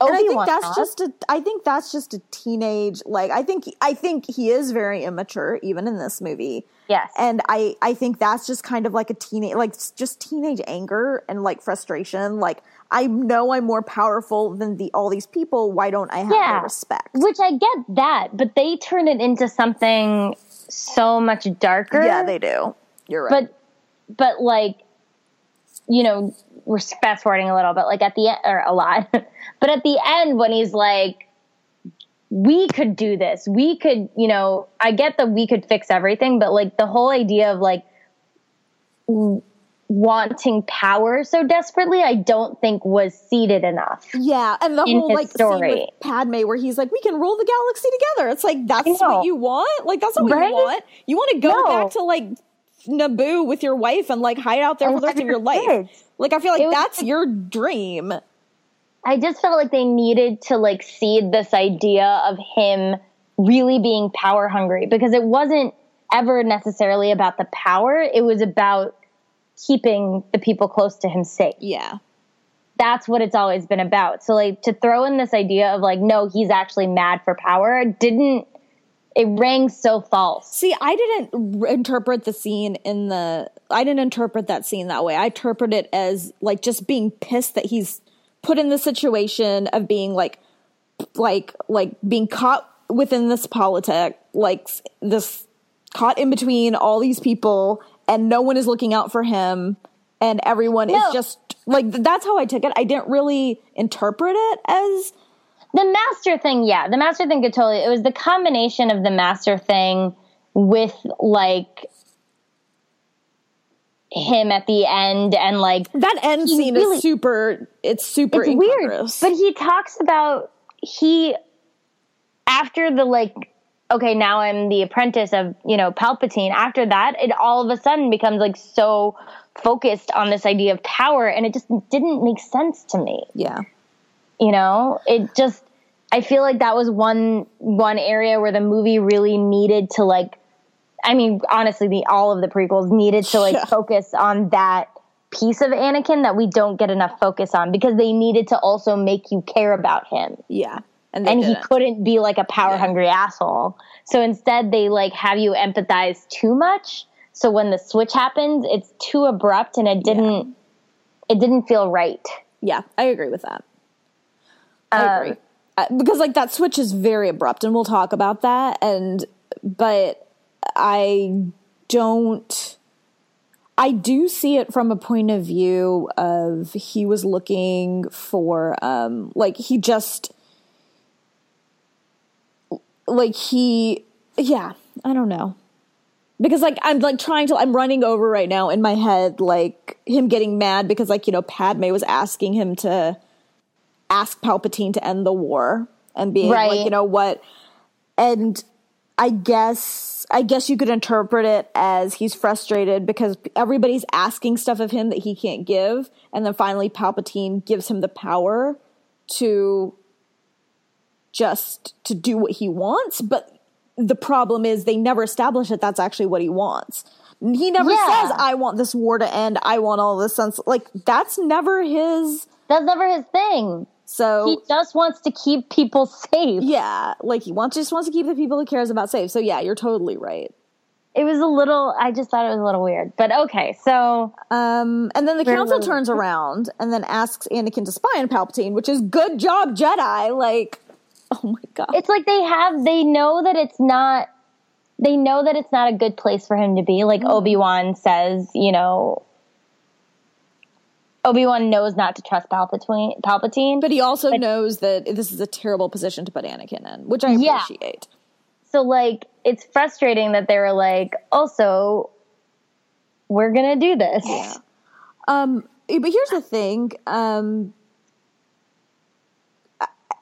A: And oh, I think that's just a. I think that's just a teenage. Like I think I think he is very immature even in this movie.
B: Yes.
A: and I I think that's just kind of like a teenage like just teenage anger and like frustration. Like I know I'm more powerful than the all these people. Why don't I have
B: Yeah.
A: their respect?
B: Which I get that, but they turn it into something so much darker.
A: Yeah, they do. You're right.
B: but but like you know we're fast forwarding a little but like at the end or a lot but at the end when he's like we could do this we could you know i get that we could fix everything but like the whole idea of like wanting power so desperately i don't think was seeded enough
A: yeah, and the whole like scene
B: story.
A: with Padme where he's like, "We can rule the galaxy together." It's like that's what you want. Like that's what
B: Right?
A: you want. You want to go
B: No.
A: back to like Naboo with your wife and like hide out there
B: And
A: for the rest of your
B: your
A: life.
B: kids.
A: Like I feel like
B: was
A: that's your dream.
B: I just felt like they needed to like seed this idea of him really being power hungry because it wasn't ever necessarily about the power. It was about keeping the people close to him safe.
A: Yeah.
B: That's what it's always been about. So like to throw in this idea of like, no, he's actually mad for power didn't, it rang so false.
A: See, I didn't interpret the scene in the. I didn't interpret that scene that way. I interpret it as like just being pissed that he's put in the situation of being like, like, like being caught within this politic, like this caught in between all these people, and no one is looking out for him, and everyone
B: No.
A: is just like that's how I took it. I didn't really interpret it as
B: The master thing, yeah, the master thing could totally. It was the combination of the master thing with like him at the end and like
A: that end scene
B: really-
A: is super. It's super
B: it's weird. But he talks about he after the like okay, now I'm the apprentice of, you know, Palpatine. After that, it all of a sudden becomes like so focused on this idea of power and it just didn't make sense to me.
A: yeah,
B: You know? It just I feel like that was one one area where the movie really needed to like I mean, honestly, the all of the prequels needed to like
A: Yeah.
B: focus on that piece of Anakin that we don't get enough focus on because they needed to also make you care about him.
A: yeah, and
B: And he couldn't be like a power hungry asshole. So instead they like have you empathize too much. So when the switch happens, it's too abrupt and it didn't it didn't feel right.
A: Yeah, I agree with that. I
B: Um,
A: agree uh, because like that switch is very abrupt, and we'll talk about that. And but I don't. I do see it from a point of view of he was looking for um like he just like he yeah I don't know because like I'm like trying to I'm running over right now in my head like him getting mad because like you know Padme was asking him to ask Palpatine to end the war and being
B: Right.
A: like you know what and I guess I guess you could interpret it as he's frustrated because everybody's asking stuff of him that he can't give and then finally Palpatine gives him the power to just to do what he wants but the problem is they never establish that that's actually what he wants he never
B: Yeah.
A: says i want this war to end i want all this sense like that's never his
B: That's never his thing.
A: So
B: He just wants to keep people safe.
A: yeah like he wants just wants to keep the people he cares about safe so yeah you're totally right
B: It was a little I just thought it was a little weird. But okay, so
A: um and then the council
B: little.
A: turns around and then asks anakin to spy on palpatine which is good job jedi like oh my god
B: it's like they have they know that it's not they know that it's not a good place for him to be like obi-wan says you know obi-wan knows not to trust palpatine palpatine
A: but he also knows that this is a terrible position to put anakin in which i
B: Yeah.
A: appreciate
B: so like it's frustrating that they were like also we're gonna do this
A: Yeah. Um, but here's the thing. Um,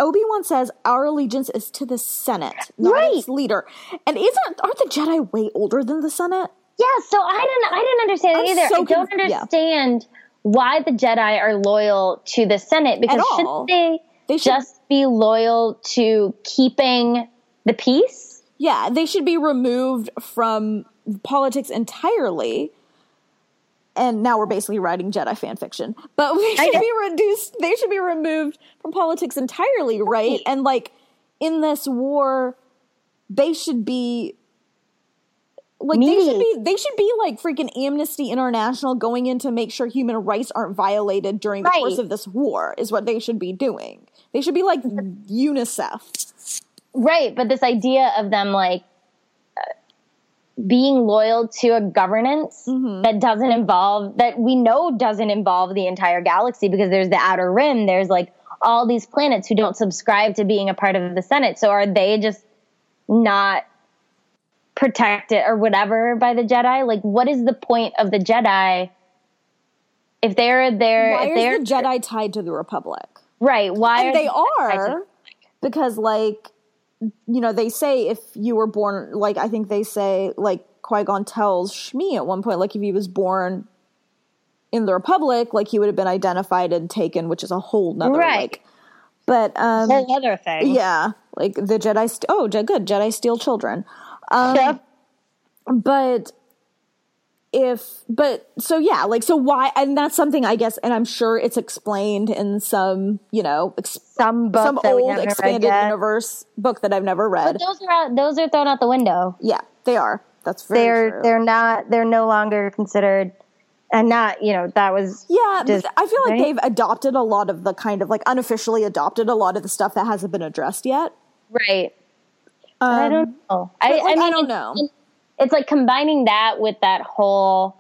A: Obi Wan says our allegiance is to the Senate, not
B: Right.
A: its leader. And isn't aren't the Jedi way older than the Senate?
B: yeah so i didn't i didn't understand
A: I'm
B: either
A: so
B: i don't
A: understand. yeah.
B: Why the jedi are loyal to the senate because shouldn't they,
A: They should-
B: just be loyal to keeping the peace
A: Yeah, they should be removed from politics entirely. And now we're basically writing Jedi fan fiction, but they should be reduced. They should be removed from politics entirely, right?
B: Right.
A: And like in this war, they should be like they should be they should be like freaking Amnesty International going in to make sure human rights aren't violated during the
B: Right.
A: course of this war is what they should be doing. They should be like UNICEF.
B: Right, but this idea of them like uh, being loyal to a governance
A: Mm-hmm.
B: that doesn't involve that we know doesn't involve the entire galaxy because there's the outer rim, there's like all these planets who don't subscribe to being a part of the Senate. So are they just not protected or whatever by the Jedi? Like what is the point of the Jedi if they're there
A: Why
B: if they're
A: is the Jedi tied to the Republic?
B: right, why
A: and
B: are
A: they
B: the Jedi tied to-
A: are because like you know they say if you were born like i think they say like qui-gon tells shmi at one point like if he was born in the republic like he would have been identified and taken which is a whole nother
B: Right.
A: like but um
B: whole other thing.
A: yeah like the jedi st- oh good jedi steal children um
B: Yeah.
A: but if but so yeah like so why and that's something i guess and i'm sure it's explained in some you know ex-
B: Some book
A: some old expanded universe book that i've never read
B: But those are out, those are thrown out the window.
A: yeah they are that's very
B: They're
A: true.
B: they're not they're no longer considered and not you know that was
A: yeah
B: just-
A: i feel like
B: right?
A: they've adopted a lot of the kind of like unofficially adopted a lot of the stuff that hasn't been addressed yet
B: right. I don't um, know. I,
A: like,
B: I mean,
A: I don't
B: it's-
A: know.
B: It's like combining that with that whole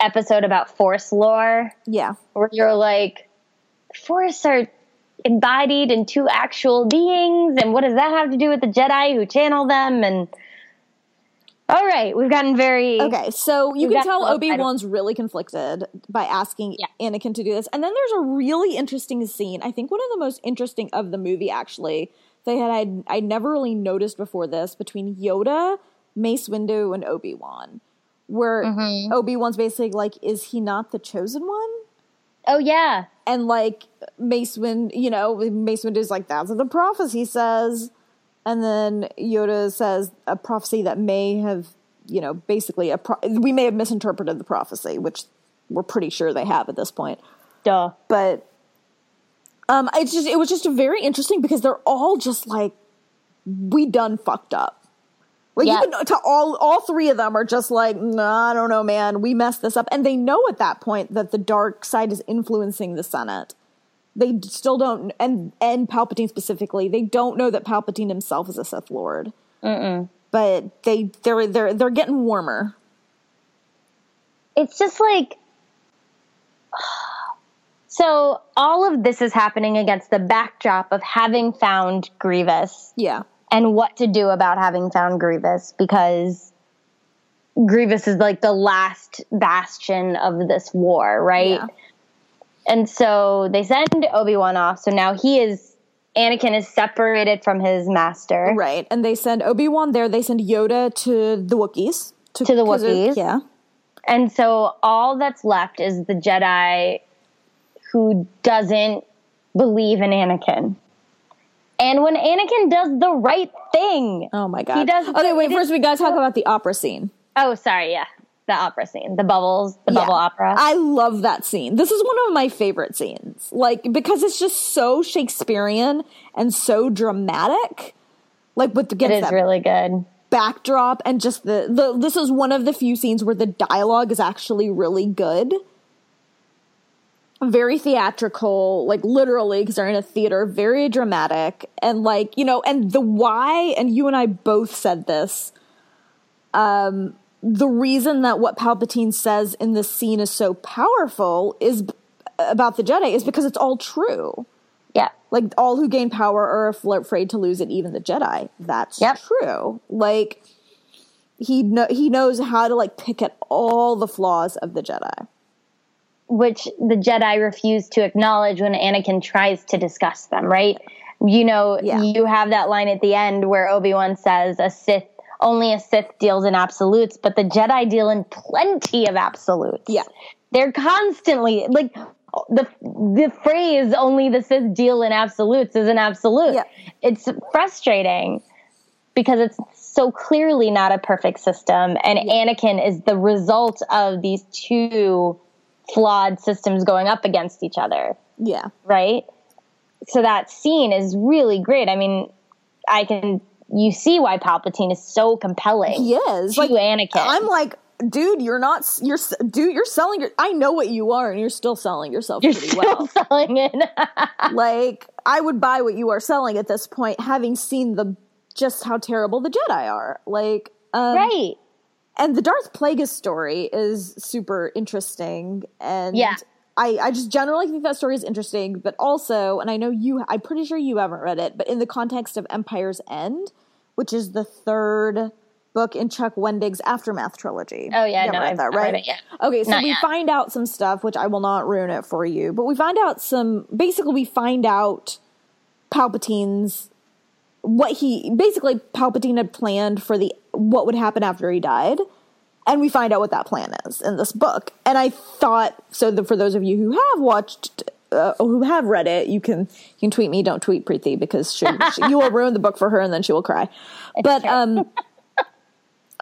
B: episode about force lore,
A: Yeah.
B: where you're like, force are embodied in two actual beings, and what does that have to do with the Jedi who channel them? And all right, we've gotten very
A: Okay, so you can tell Obi Wan's really conflicted by asking
B: Yeah.
A: Anakin to do this. And then there's a really interesting scene. I think one of the most interesting of the movie, actually. They had I'd, I'd never really noticed before this between Yoda, Mace Windu, and Obi Wan, where
B: Mm-hmm.
A: Obi Wan's basically like, "Is he not the chosen one?"
B: Oh yeah,
A: And like Mace Windu, you know, Mace Windu's like, "That's what the prophecy says." And then Yoda says a prophecy that may have, you know, basically a pro- we may have misinterpreted the prophecy, which we're pretty sure they have at this point.
B: duh.
A: But um, it's just it was just very interesting because they're all just like, we done fucked up. Like
B: Yeah.
A: even to all all three of them are just like, nah, I don't know, man, we messed this up, and they know at that point that the dark side is influencing the Senate. They still don't, and and Palpatine specifically, they don't know that Palpatine himself is a Sith Lord. But they they're they're they're getting warmer.
B: it's just like so all of this is happening against the backdrop of having found Grievous
A: Yeah,
B: and what to do about having found Grievous because Grievous is like the last bastion of this war, right?
A: Yeah.
B: And so they send Obi-Wan off. So now he is Anakin is separated from his master.
A: right. And they send Obi Wan there. They send Yoda to the Wookiees.
B: To the
A: because of-
B: Wookiees.
A: Yeah.
B: And so all that's left is the Jedi who doesn't believe in Anakin. And when Anakin does the right thing.
A: Oh my god.
B: He does-
A: Okay, wait.
B: it
A: First, we gotta talk about the opera scene.
B: Oh, sorry, yeah. The opera scene, the bubbles, the
A: Yeah.
B: bubble opera.
A: I love that scene. This is one of my favorite scenes. Like because it's just so Shakespearean and so dramatic. Like with the
B: it is really good.
A: backdrop and just the, the this is one of the few scenes where the dialogue is actually really good. Very theatrical, like literally, because they're in a theater, very dramatic. And like, you know, and the why, and you and I both said this. Um, the reason that what Palpatine says in this scene is so powerful is about the Jedi is because it's all true
B: Yeah.
A: like all who gain power are af- afraid to lose it even the jedi that's
B: Yep.
A: true like he kno- he knows how to like pick at all the flaws of the jedi
B: Which the Jedi refuse to acknowledge when Anakin tries to discuss them, right? You know,
A: Yeah.
B: you have that line at the end where Obi-Wan says a Sith only a Sith deals in absolutes, but the Jedi deal in plenty of absolutes.
A: Yeah.
B: They're constantly like the the phrase only the Sith deal in absolutes is an absolute.
A: Yeah.
B: It's frustrating because it's so clearly not a perfect system and Anakin is the result of these two flawed systems going up against each other,
A: yeah
B: right? So that scene is really great. I mean, I can you see why Palpatine is so compelling.
A: he is
B: to
A: like
B: Anakin.
A: i'm like dude you're not you're dude you're selling your i know what you are and you're still selling yourself
B: You're
A: pretty
B: still
A: well
B: selling it.
A: like i would buy what you are selling at this point having seen the just how terrible the jedi are like um,
B: right.
A: And the Darth Plagueis story is super interesting, and
B: Yeah.
A: I, I just generally think that story is interesting, but also, and I know you, I'm pretty sure you haven't read it, but in the context of Empire's End, which is the third book in Chuck Wendig's Aftermath trilogy.
B: Oh, yeah,
A: You
B: no, I've not read it yet.
A: Okay, so
B: Not
A: we
B: yet.
A: find out some stuff, which I will not ruin it for you, but we find out some. Basically, we find out Palpatine's what he basically Palpatine had planned for the what would happen after he died, and we find out what that plan is in this book. And I thought so. The, for those of you who have watched. Uh, who have read it? You can you can tweet me. Don't tweet Preeti because she, she, you will ruin the book for her, and then she will cry. But um,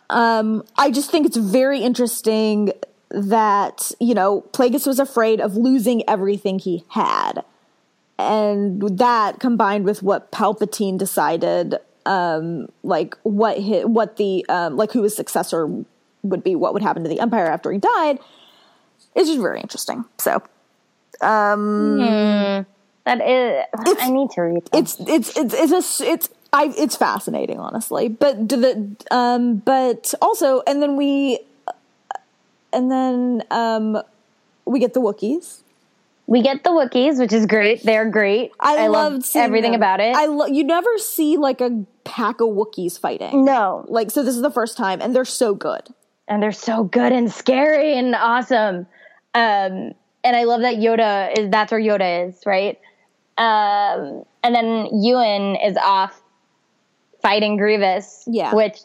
A: um, I just think it's very interesting that you know Plagueis was afraid of losing everything he had, and that combined with what Palpatine decided, um, like what his, what the um, like who his successor would be, what would happen to the Empire after he died, is just very interesting. So um.
B: That is I need to read that.
A: it's it's it's it's a it's I it's fascinating, honestly. But do the um, but also, and then we, and then um, we get the Wookiees.
B: We get the Wookiees, which is great. They're great.
A: I,
B: love
A: loved
B: everything
A: them.
B: about it.
A: I lo- you never see like a pack of Wookiees fighting.
B: no,
A: Like so, this is the first time, and they're so good.
B: and they're so good and scary and awesome. Um, and I love that Yoda is that's where Yoda is, right? Um, and then Ewan is off fighting Grievous.
A: Yeah.
B: Which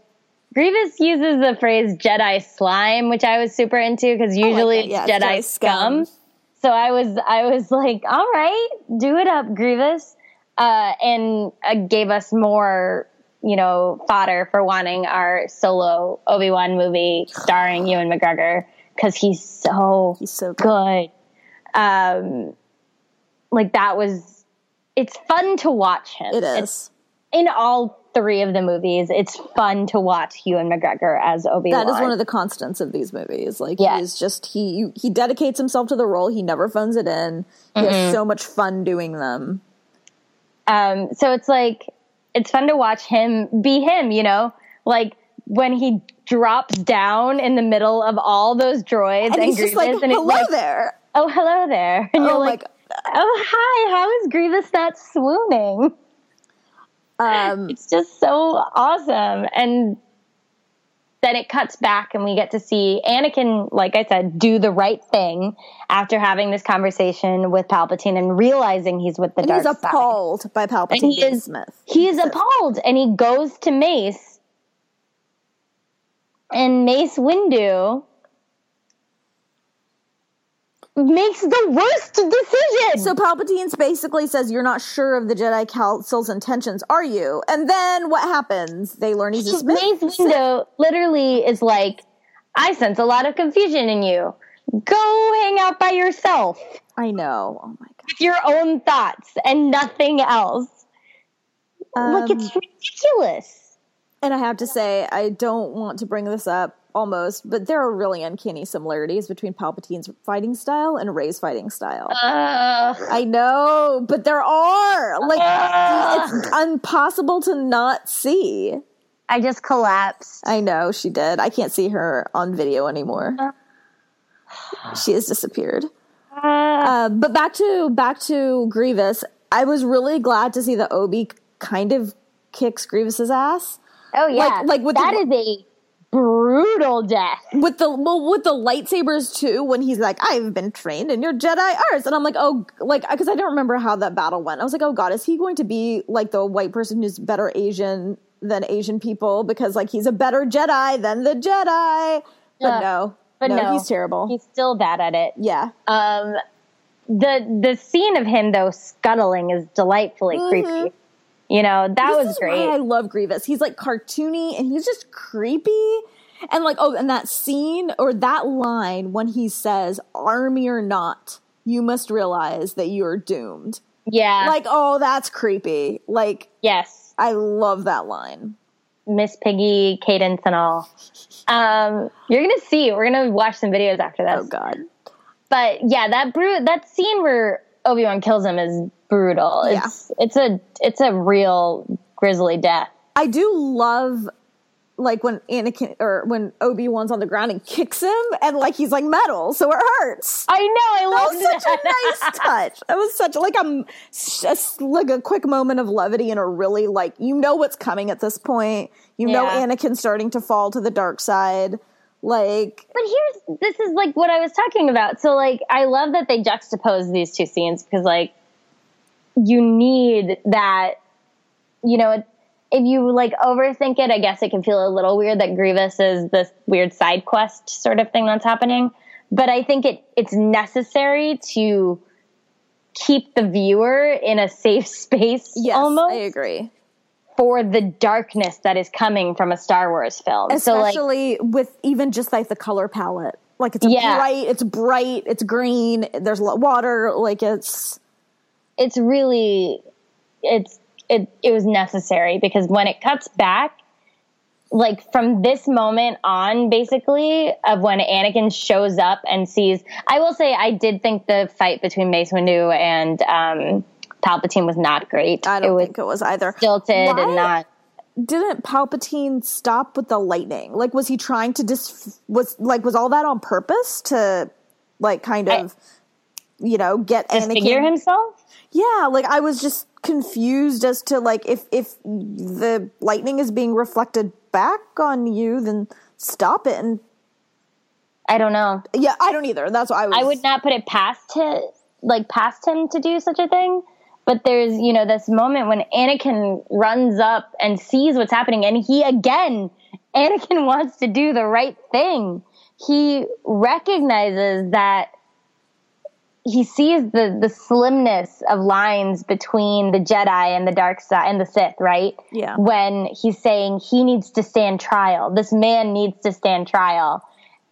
B: Grievous uses the phrase Jedi slime, which I was super into because usually
A: that. Yeah,
B: Jedi
A: Jedi scum.
B: scum. So I was I was like, all right, do it up, Grievous. Uh, and uh, gave us more, you know, fodder for wanting our solo Obi Wan movie starring Ewan McGregor because he's so
A: He's so good.
B: good. Um, like that was, it's fun to watch him.
A: It
B: It's- in all three of the movies. It's fun to watch Ewan McGregor as Obi Wan.
A: That is one of the constants of these movies. Like he's just he he dedicates himself to the role. He never phones it in. He
B: Mm-hmm.
A: has so much fun doing them.
B: Um, so it's like it's fun to watch him be him, you know, like when he drops down in the middle of all those droids
A: And
B: and,
A: he's just
B: Grievous,
A: like,
B: and
A: "Hello
B: like,
A: there."
B: oh hello there, and
A: Oh
B: you're
A: my
B: like, oh hi, how is Grievous not swooning?
A: Um,
B: It's just so awesome, and then it cuts back, and we get to see Anakin, like I said, do the right thing after having this conversation with Palpatine and realizing he's with the
A: and
B: dark
A: he's
B: side.
A: appalled by Palpatine
B: And he is
A: Sith.
B: he is appalled and he goes to Mace and Mace Windu makes the worst decision.
A: So Palpatine's basically says, "You're not sure of the Jedi Council's intentions, are you?" And then what happens? They learn he's Sith.
B: Mace Windu literally is like, I sense a lot of confusion in you. Go hang out by yourself
A: I know. Oh my god.
B: with your own thoughts and nothing else. like
A: Um,
B: it's ridiculous.
A: And I have to say, I don't want to bring this up almost, but there are really uncanny similarities between Palpatine's fighting style and Rey's fighting style.
B: Ugh.
A: I know, but there are. Like, it's impossible to not see.
B: I just collapsed.
A: I know she did. I can't see her on video anymore. She has disappeared. Uh, but back to back to Grievous. I was really glad to see that Obi kind of kicks Grievous's ass.
B: Oh yeah,
A: like with
B: that
A: the-
B: is a brutal death.
A: with the well with the lightsabers too when he's like i've been trained in your jedi arts. And i'm like oh like because i don't remember how that battle went. I was like oh god is he going to be like the white person who's better asian than asian people? Because like he's a better jedi than the jedi. But no.
B: But
A: no,
B: no,
A: he's terrible.
B: He's still bad at it.
A: yeah.
B: Um, the the scene of him though scuttling is delightfully creepy. You know that.
A: This
B: was
A: is
B: great.
A: why I love Grievous. He's like cartoony and he's just creepy. And like, oh, and that scene or that line when he says, army or not, you must realize that you are doomed.
B: yeah,
A: Like, oh, that's creepy. Like,
B: yes,
A: I love that line.
B: Miss Piggy cadence and all. Um, you're gonna see. We're gonna watch some videos after this.
A: Oh God.
B: But yeah, that bru- that scene where Obi Wan kills him is brutal.
A: Yeah.
B: It's it's a it's a real grisly death.
A: I do love like when Anakin or when Obi Wan's on the ground and kicks him and like he's like metal, so it hurts.
B: I know. I
A: That
B: love
A: was such
B: that.
A: a nice touch. That was such like a just like a quick moment of levity and a really like you know what's coming at this point. You know
B: Yeah.
A: Anakin's starting to fall to the dark side. Like
B: But here's this is like what I was talking about. So like I love that they juxtapose these two scenes because like you need that you know if you like overthink it, I guess it can feel a little weird that Grievous is this weird side quest sort of thing that's happening. But I think it it's necessary to keep the viewer in a safe space
A: yes,
B: almost
A: I agree.
B: For the darkness that is coming from a Star Wars film. so like
A: Especially with even just like the color palette. Like it's
B: Yeah.
A: bright, it's bright, it's green, there's water, like it's
B: it's really it's it it was necessary because when it cuts back like from this moment on basically of when Anakin shows up and sees I will say I did think the fight between Mace Windu and um Palpatine was not great.
A: I don't
B: it
A: think it was either.
B: stilted
A: Why
B: and not.
A: Didn't Palpatine stop with the lightning? Like, was he trying to dis? Was like was all that on purpose to, like, kind of, you know, get
B: Disfigure
A: Anakin?
B: himself?
A: Yeah, like I was just confused as to like if if the lightning is being reflected back on you, then stop it. And
B: I don't know.
A: yeah, I don't either. That's why I was.
B: I would not put it past to like past him to do such a thing. But there's, you know, this moment when Anakin runs up and sees what's happening, and he again, Anakin wants to do the right thing. He recognizes that he sees the the slimness of lines between the Jedi and the dark side and the Sith, right?
A: Yeah.
B: When he's saying he needs to stand trial, this man needs to stand trial,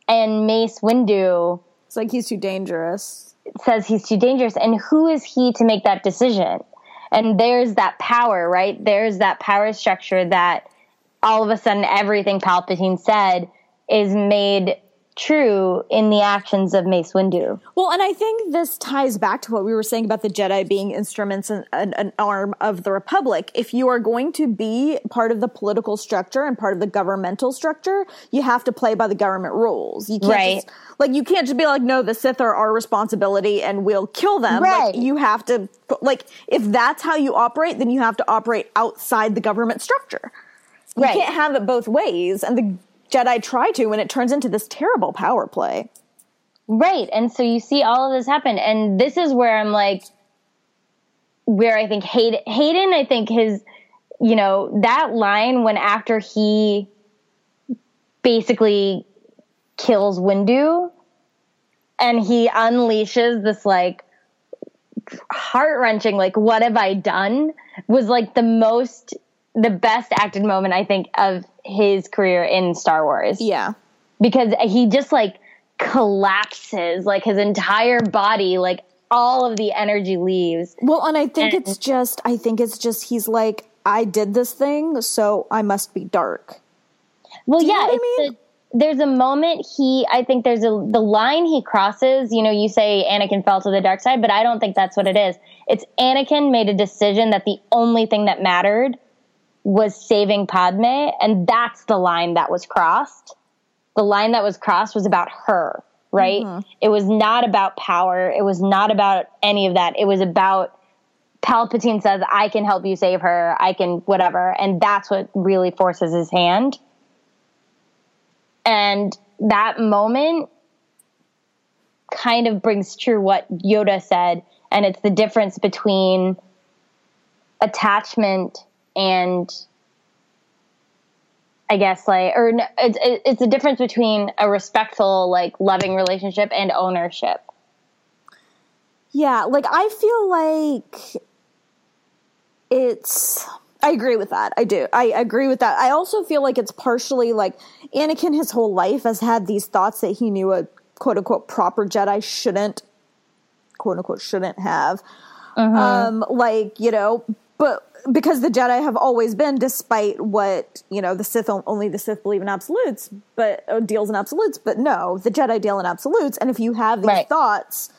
B: and Mace Windu
A: It's like he's too dangerous.
B: Says he's too dangerous and who is he to make that decision? And there's that power right? There's that power structure that all of a sudden everything palpatine said is made true in the actions of mace windu
A: Well, and I think this ties back to what we were saying about the Jedi being instruments and an, an arm of the Republic. If you are going to be part of the political structure and part of the governmental structure, you have to play by the government rules. You can't
B: Right.
A: just, like you can't just be like, no, the Sith are our responsibility and we'll kill them.
B: Right.
A: Like you have to like if that's how you operate, then you have to operate outside the government structure. You
B: Right.
A: can't have it both ways, and the Jedi try to, and it turns into this terrible power play.
B: right and so you see all of this happen and this is where i'm like where i think hayden, hayden i think his you know that line when after he basically kills windu and he unleashes this like heart wrenching, like, what have I done? was like the most, the best acted moment, I think, of his career in Star Wars.
A: Yeah.
B: Because he just like collapses, like his entire body, like all of the energy leaves.
A: Well, and I think
B: And-
A: it's just, I think it's just, he's like, I did this thing, so I must be dark.
B: Well, yeah,
A: I mean?
B: the- there's a moment he, I think there's a the line he crosses. You know, you say Anakin fell to the dark side, but I don't think that's what it is. It's Anakin made a decision that the only thing that mattered was saving Padme, and that's the line that was crossed. The line that was crossed was about her, right? Mm-hmm. It was not about power. It was not about any of that. It was about Palpatine says, I can help you save her. I can, whatever. And that's what really forces his hand. And that moment kind of brings true what Yoda said. And it's the difference between attachment and I guess like, or it's, it's a difference between a respectful, like loving relationship and ownership.
A: Yeah, like I feel like it's I agree with that. I do. I agree with that. I also feel like it's partially like Anakin his whole life has had these thoughts that he knew a quote unquote proper Jedi shouldn't quote unquote shouldn't have. Um like, you know, but because the Jedi have always been despite what, you know, the Sith only the Sith believe in absolutes, but uh, deals in absolutes, but no, the Jedi deal in absolutes and if you have these
B: Right.
A: thoughts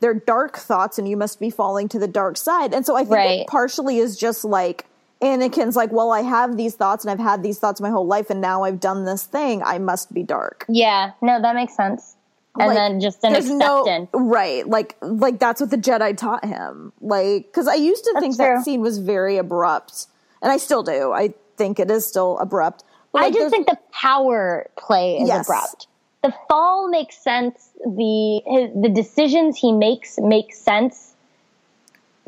A: they're dark thoughts and you must be falling to the dark side. And so I think
B: Right.
A: it partially is just like Anakin's like, well, I have these thoughts and I've had these thoughts my whole life and now I've done this thing. I must be dark.
B: Yeah, no, that makes sense. And
A: Like,
B: then just an
A: there's no- right. Like, like that's what the Jedi taught him. Like, cause I used to
B: That's
A: think
B: true.
A: that scene was very abrupt and I still do. I think it is still abrupt. But,
B: I
A: like,
B: just think the power play is
A: Yes.
B: abrupt. The fall makes sense. The his, the decisions he makes make sense.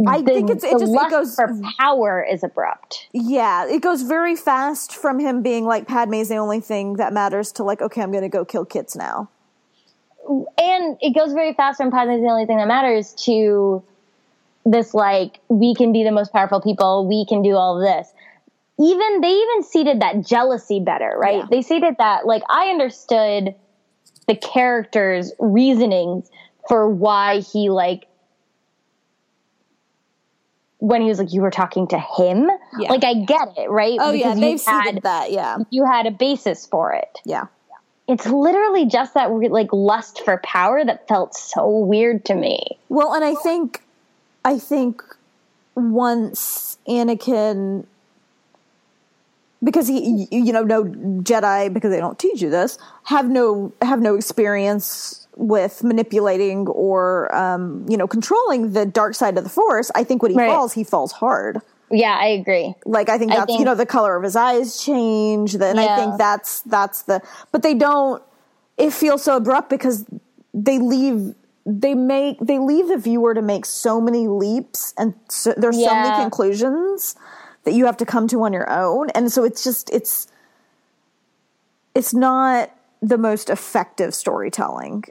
A: I
B: The-
A: think it's, it just, it goes,
B: for power is abrupt.
A: yeah, it goes very fast from him being like, Padme's the only thing that matters to like, okay, I'm going to go kill kids now.
B: And it goes very fast from Padme's the only thing that matters to this like we can be the most powerful people, we can do all of this. Even they even seeded that jealousy better, right?
A: Yeah.
B: They seeded that like I understood the character's reasonings for why he like when he was like you were talking to him.
A: Yeah.
B: Like I get it, right?
A: Oh yeah,
B: Because you
A: they've
B: had,
A: seeded that. Yeah.
B: You had a basis for it
A: Yeah.
B: It's literally just that like lust for power that felt so weird to me.
A: Well, and I think, I think once Anakin because he you know no Jedi because they don't teach you this have no have no experience with manipulating or um, you know controlling the dark side of the Force. I think when he
B: Right.
A: falls, he falls hard.
B: Yeah, I agree.
A: Like I think
B: I
A: that's you know the color of his eyes change, and I think that's that's the. But they don't. It feels so abrupt because they leave. They make they leave the viewer to make so many leaps, and so, there's so many conclusions that you have to come to on your own, and so it's just it's it's not the most effective storytelling.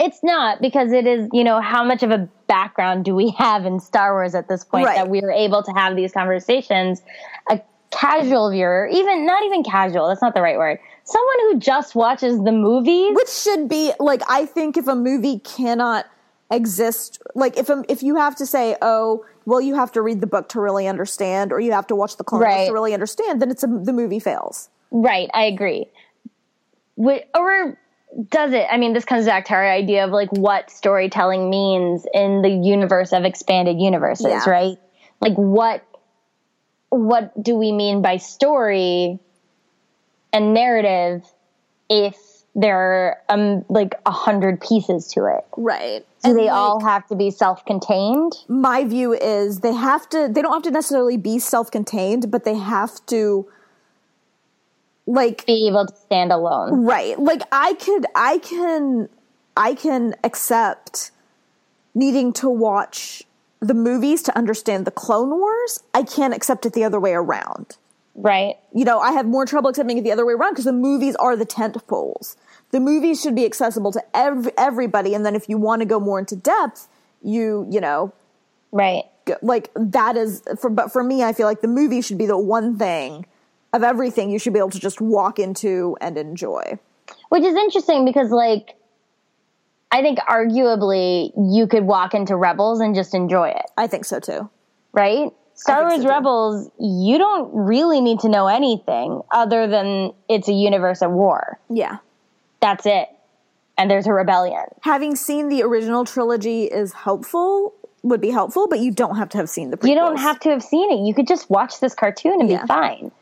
B: It's not because it is, you know, how much of a background do we have in Star Wars at this point
A: Right.
B: that we are able to have these conversations? A casual viewer, even not even casual, that's not the right word. Someone who just watches the movies.
A: which should be like i think if a movie cannot exist like if a, if you have to say oh well you have to read the book to really understand or you have to watch the clone
B: Right.
A: to really understand then it's a, the movie fails
B: Right, I agree. Or does it? I mean, this comes back to our idea of like what storytelling means in the universe of expanded universes,
A: Yeah.
B: right? Like what what do we mean by story and narrative if there are um, like a hundred pieces to it?
A: right
B: Do they
A: like,
B: all have to be self-contained?
A: my view is they have to they don't have to necessarily be self-contained but they have to like
B: Be able to stand alone?
A: Right. Like I could I can I can accept needing to watch the movies to understand the Clone Wars. I can't accept it the other way around.
B: Right.
A: You know, I have more trouble accepting it the other way around because the movies are the tent poles. The movies should be accessible to ev- everybody and then if you want to go more into depth, you, you know,
B: Right.
A: go- like that is for but for me I feel like the movie should be the one thing of everything you should be able to just walk into and enjoy.
B: Which is interesting because, like, I think arguably you could walk into Rebels and just enjoy it,
A: I think so too.
B: right? Star Wars
A: so, too.
B: Rebels, you don't really need to know anything other than it's a universe of war.
A: Yeah.
B: That's it. And there's a rebellion.
A: having seen the original trilogy is helpful would be helpful but you don't have to have seen the prequels.
B: You don't have to have seen it. You could just watch this cartoon and
A: Yeah.
B: be fine.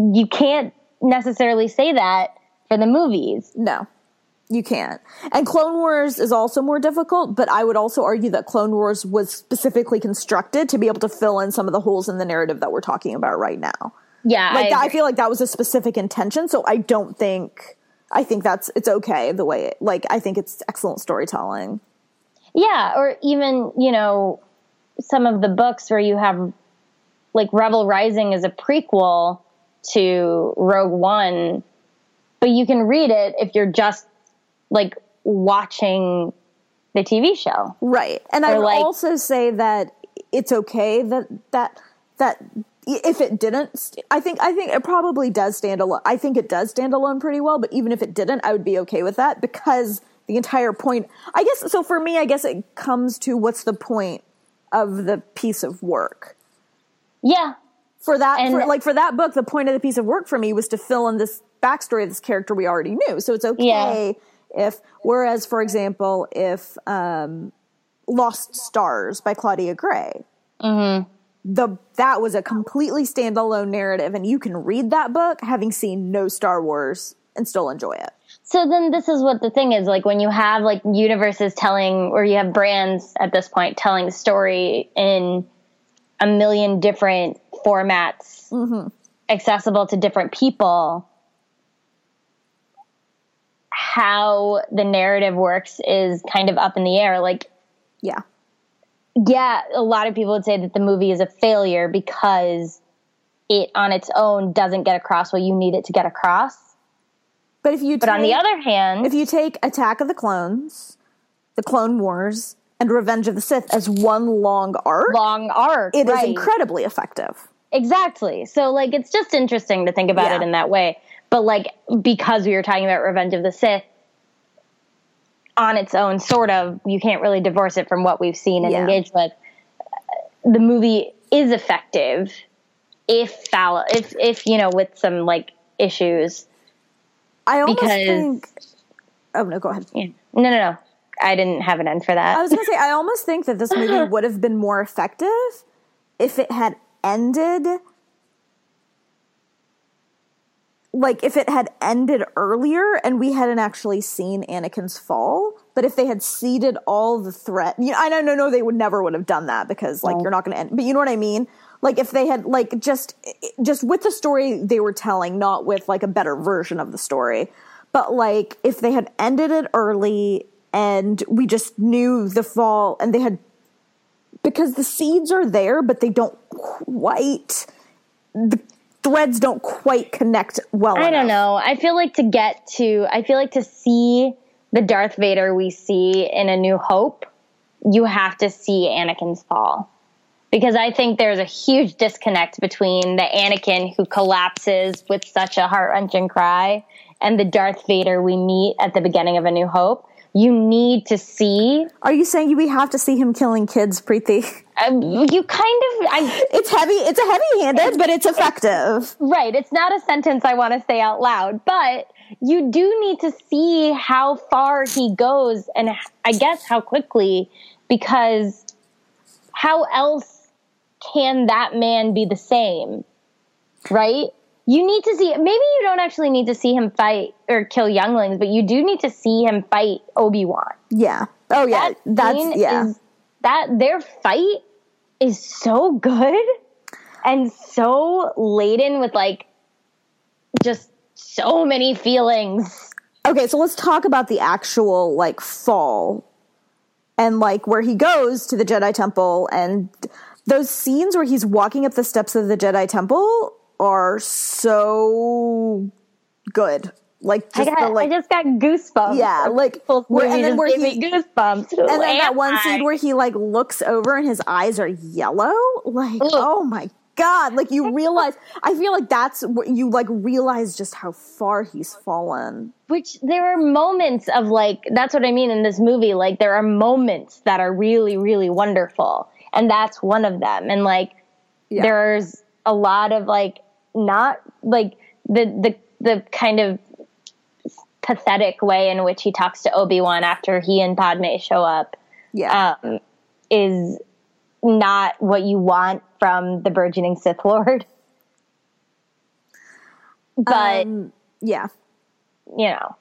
B: You can't necessarily say that for the movies.
A: no you can't. And clone wars is also more difficult but i would also argue that clone wars was specifically constructed to be able to fill in some of the holes in the narrative that we're talking about right now.
B: Yeah,
A: like
B: I
A: that, I feel like that was a specific intention so i don't think i think that's it's okay the way it, like i think it's excellent storytelling.
B: Yeah, or even, you know, some of the books where you have like Rebel Rising is a prequel to Rogue One, but you can read it if you're just like watching the TV show.
A: Right. And I would
B: like-
A: also say that it's okay that that that if it didn't I think I think it probably does stand alone. I think it does stand alone pretty well, but even if it didn't, I would be okay with that because the entire point I guess so for me I guess it comes to what's the point of the piece of work.
B: Yeah.
A: For that
B: And-
A: for, like for that book, the point of the piece of work for me was to fill in this backstory of this character we already knew. So it's okay if whereas for example, if um Lost Stars by Claudia Gray. The that was a completely standalone narrative, and you can read that book having seen no Star Wars and still enjoy it.
B: So then this is what the thing is like when you have like universes telling or you have brands at this point telling the story in a million different formats mm-hmm. accessible to different people how the narrative works is kind of up in the air. Like
A: Yeah,
B: yeah a lot of people would say that the movie is a failure because it on its own doesn't get across what you need it to get across.
A: But if you
B: but on the other hand
A: if you take Attack of the Clones, the Clone Wars, and Revenge of the Sith as one long arc,
B: long arc
A: it is
B: right.
A: incredibly effective.
B: Exactly. So like it's just interesting to think about
A: Yeah.
B: it in that way. But like because we were talking about Revenge of the Sith on its own sort of you can't really divorce it from what we've seen and
A: Yeah.
B: engaged with. The movie is effective if fallow if if you know with some like issues
A: I almost
B: Because-
A: think. Oh no, go ahead.
B: Yeah. No, no, no. I didn't have an end for that.
A: I was gonna say, I almost think that this movie would have been more effective if it had ended like if it had ended earlier and we hadn't actually seen Anakin's fall, but if they had seeded all the threat, you know, I know, no, no, they would never would have done that because like you're not going to end. But you know what I mean? Like if they had like just just with the story they were telling, not with like a better version of the story, but like if they had ended it early and we just knew the fall and they had because the seeds are there, but they don't quite the threads don't quite connect well.
B: I don't know. I feel like to get to, I feel like to see the Darth Vader we see in A New Hope, you have to see Anakin's fall. Because I think there's a huge disconnect between the Anakin who collapses with such a heart wrenching cry and the Darth Vader we meet at the beginning of A New Hope. You need to see.
A: Are you saying we have to see him killing kids, Preeti?
B: Um, you kind of. I,
A: It's heavy. It's a heavy-handed, but it's effective.
B: Right. It's not a sentence I want to say out loud, but you do need to see how far he goes and I guess how quickly because how else can that man be the same? Right? You need to see maybe you don't actually need to see him fight or kill younglings, but you do need to see him fight Obi-Wan.
A: Yeah. Oh yeah.
B: That
A: That's
B: scene
A: yeah.
B: is- that their fight is so good and so laden with like just so many feelings.
A: Okay, so let's talk about the actual like fall and like where he goes to the Jedi Temple and those scenes where he's walking up the steps of the Jedi Temple are so good. Like
B: I
A: just
B: got,
A: the like
B: I just got goosebumps.
A: Yeah, like,
B: Full
A: where- and then where he-
B: goosebumps.
A: and then that one
B: I?
A: scene where he like looks over and his eyes are yellow like
B: Ugh.
A: oh my god like you realize i feel like that's what you like realize just how far he's fallen
B: which there are moments of like that's what I mean in this movie. Like there are moments that are really, really wonderful, and that's one of them. And like
A: Yeah.
B: there's a lot of like not like the the the kind of pathetic way in which he talks to Obi Wan after he and Padme show up
A: yeah
B: um, is not what you want from the burgeoning Sith Lord. But
A: Um, yeah
B: you know,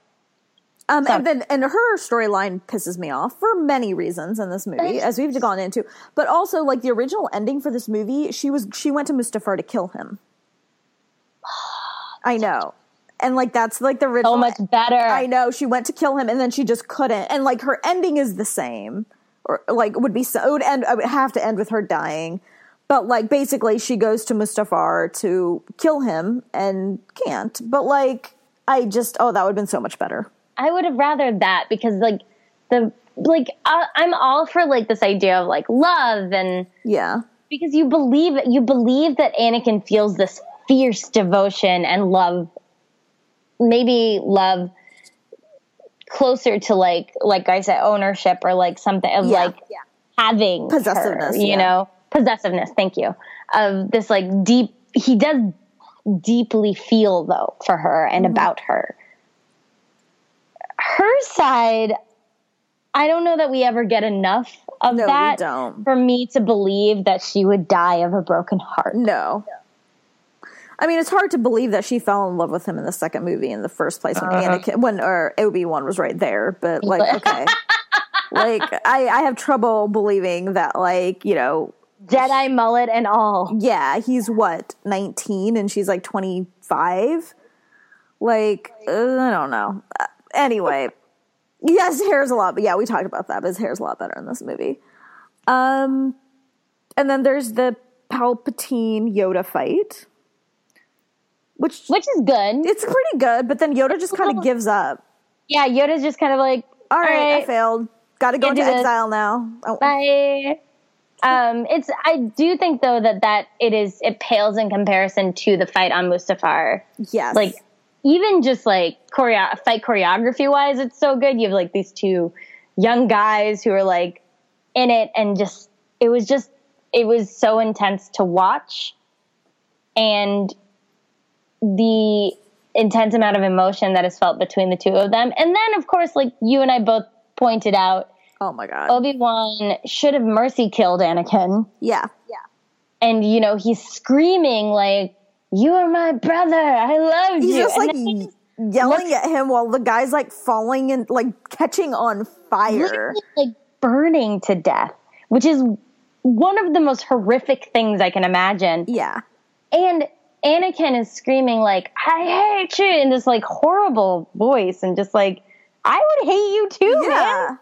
A: um,
B: So-
A: and then and her storyline pisses me off for many reasons in this movie, as we've gone into. But also, like the original ending for this movie, she was she went to Mustafar to kill him. I know, and like that's like the original.
B: so much better.
A: I know she went to kill him and then she just couldn't. And like her ending is the same, or like would be so. It would end. I would have to end with her dying. But like basically, she goes to Mustafar to kill him and can't. But like, I just oh, that would have been so much better.
B: I would have rather that because like the like I, I'm all for like this idea of like love and
A: Yeah,
B: because you believe you believe that Anakin feels this fierce devotion and love, maybe love closer to like like I said ownership or like something of
A: Yeah.
B: like having
A: Possessiveness,
B: her, you
A: yeah.
B: know possessiveness. Thank you of this like deep. He does deeply feel though for her and
A: Mm-hmm.
B: about her. Her side, I don't know that we ever get enough of
A: No,
B: that
A: don't.
B: for me to believe that she would die of a broken heart.
A: no. I mean, it's hard to believe that she fell in love with him in the second movie in the first place when
B: Uh-huh.
A: Anakin, when or Obi Wan was right there. But like, okay, like I, I have trouble believing that, like, you know,
B: Jedi mullet and all.
A: yeah, he's what, 19 and she's like 25? Like, uh, I don't know. Uh, anyway, yes, hair's a lot, but yeah, we talked about that, but his hair's a lot better in this movie. Um, and then there's the Palpatine Yoda fight, which
B: Which is good.
A: it's pretty good, but then Yoda just kind of gives up.
B: Yeah, Yoda's just kind of like,
A: All right, I failed. Got to go into
B: this.
A: exile now. Oh,
B: bye. Um, it's. I do think though that that it is. It pales in comparison to the fight on Mustafar.
A: yes.
B: Like even just like choreo- fight choreography wise, it's so good. You have like these two young guys who are like in it, and just it was just it was so intense to watch, and the intense amount of emotion that is felt between the two of them, and then of course like you and I both pointed out
A: Oh my god.
B: Obi Wan should have mercy killed Anakin,
A: yeah. Yeah.
B: And you know he's screaming like, "You are my brother. I love you.
A: He's
B: you."
A: just
B: And
A: like
B: then he
A: yelling at him while the guy's like falling and like catching on fire.
B: like burning to death, which is one of the most horrific things I can imagine.
A: Yeah.
B: And Anakin is screaming like, "I hate you!" in this like horrible voice, and just like, "I would hate you too,
A: Yeah.
B: man.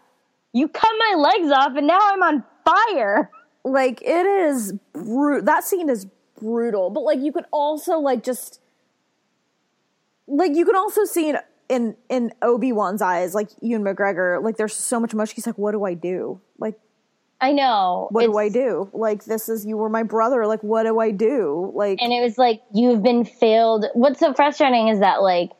B: You cut my legs off, and now I'm on fire."
A: Like it is bru- that scene is brutal, but like you could also like just like you can also see it in in Obi-Wan's eyes, like Ewan McGregor, like there's so much emotion. He's like, What do I do? Like
B: I know.
A: what do I do? Like this is you were my brother, like what do I do? Like
B: And it was like, you've been failed. What's so frustrating is that, like,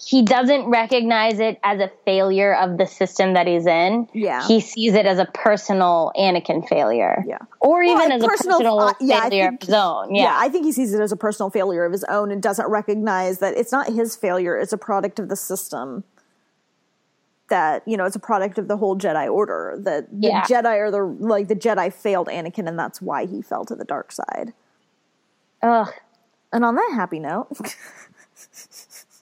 B: he doesn't recognize it as a failure of the system that he's in.
A: Yeah.
B: He sees it as a personal Anakin failure.
A: Yeah.
B: Or even
A: like
B: as a personal
A: uh, yeah,
B: failure
A: think-
B: of his own. Yeah.
A: I think he sees it as a personal failure of his own and doesn't recognize that it's not his failure, it's a product of the system. That, you know, it's a product of the whole Jedi order. That the
B: Yeah.
A: Jedi are the like the Jedi failed Anakin and that's why he fell to the dark side.
B: Ugh.
A: And on that happy note,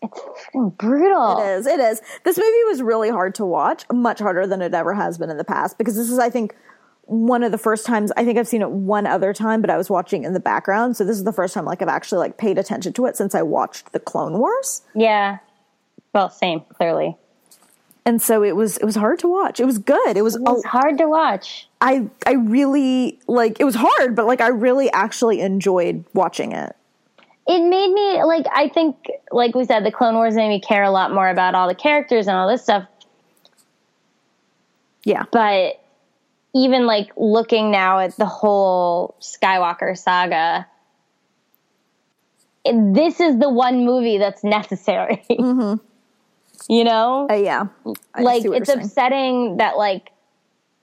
B: It's brutal.
A: It is. It is. This movie was really hard to watch, much harder than it ever has been in the past, because this is, I think, one of the first times I think I've seen it one other time, but I was watching in the background. So this is the first time like I've actually like paid attention to it since I watched the Clone Wars.
B: Yeah. Well, same, clearly.
A: And so it was it was hard to watch. It was good. It was,
B: It's
A: a-
B: hard to watch.
A: I I really like it was hard, but like I really actually enjoyed watching it.
B: it made me like I think like we said the Clone Wars made me care a lot more about all the characters and all this stuff.
A: Yeah,
B: But even like looking now at the whole Skywalker saga, this is the one movie that's necessary. Mm-hmm. You know,
A: Uh, yeah. I
B: like it's upsetting that like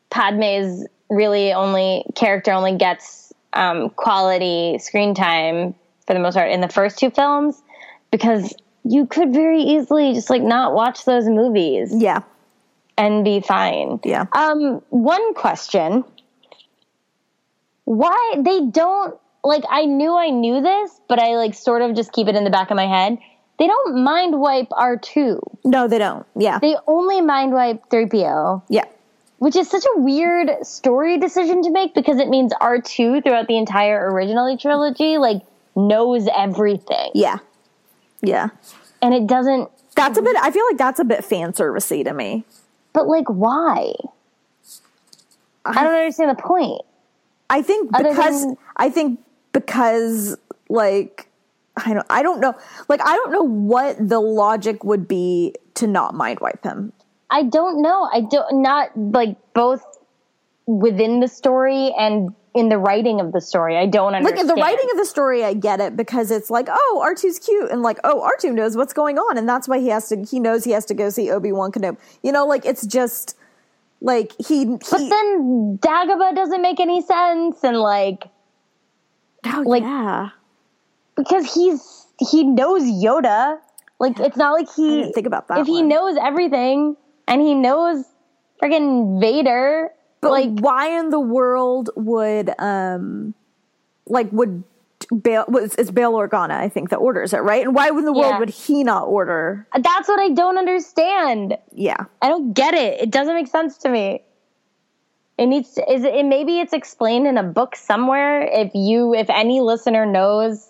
B: Padme's really only character only gets um, quality screen time for the most part in the first two films because you could very easily just like not watch those movies
A: Yeah,
B: and be fine.
A: yeah.
B: Um, one question: Why they don't like? I knew I knew this, but I like sort of just keep it in the back of my head. They don't mind wipe R two.
A: No, they don't. Yeah,
B: They only mind wipe three PO
A: yeah.
B: which is such a weird story decision to make because it means R2 throughout the entire original trilogy like knows everything.
A: Yeah. Yeah.
B: And it doesn't
A: That's a bit I feel like that's a bit fan servicey to me.
B: but like why? I don't understand the point.
A: I think
B: Other
A: because
B: than-
A: I think because like I don't I don't know like I don't know what the logic would be to not mind wipe him.
B: I don't know. I don't not like both within the story and in the writing of the story. I don't understand.
A: Like in the writing of the story I get it because it's like oh R2's cute and like oh R2 knows what's going on and that's why he has to he knows he has to go see Obi-Wan Kenobi. You know like it's just like he, he
B: but then Dagobah doesn't make any sense and like
A: oh,
B: like-
A: yeah.
B: Because he's he knows Yoda. Like it's not like he
A: I didn't think about that
B: If he knows everything and he knows friggin' Vader,
A: But
B: like
A: why in the world would um like would Bail was it's Bail Organa, I think, that orders it, right? And why in the world
B: Yeah.
A: would he not order?
B: that's what I don't understand.
A: Yeah.
B: I don't get it. It doesn't make sense to me. It needs to is it maybe it's explained in a book somewhere. If you if any listener knows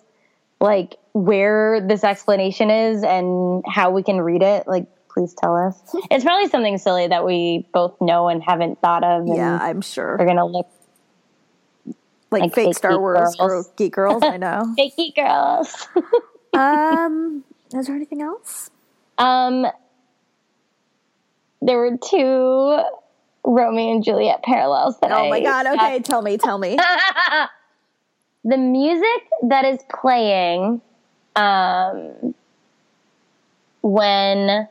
B: like where this explanation is and how we can read it, like please tell us. It's probably something silly that we both know and haven't thought of. And
A: Yeah, I'm sure.
B: we're gonna look
A: Like,
B: like
A: fake
B: fake
A: Star
B: geek
A: Wars or geek girls, I know.
B: fakey girls.
A: um is there anything else?
B: um, there were two Romeo and Juliet parallels that
A: Oh my
B: I-
A: god, okay, tell me, tell me.
B: The music that is playing um, when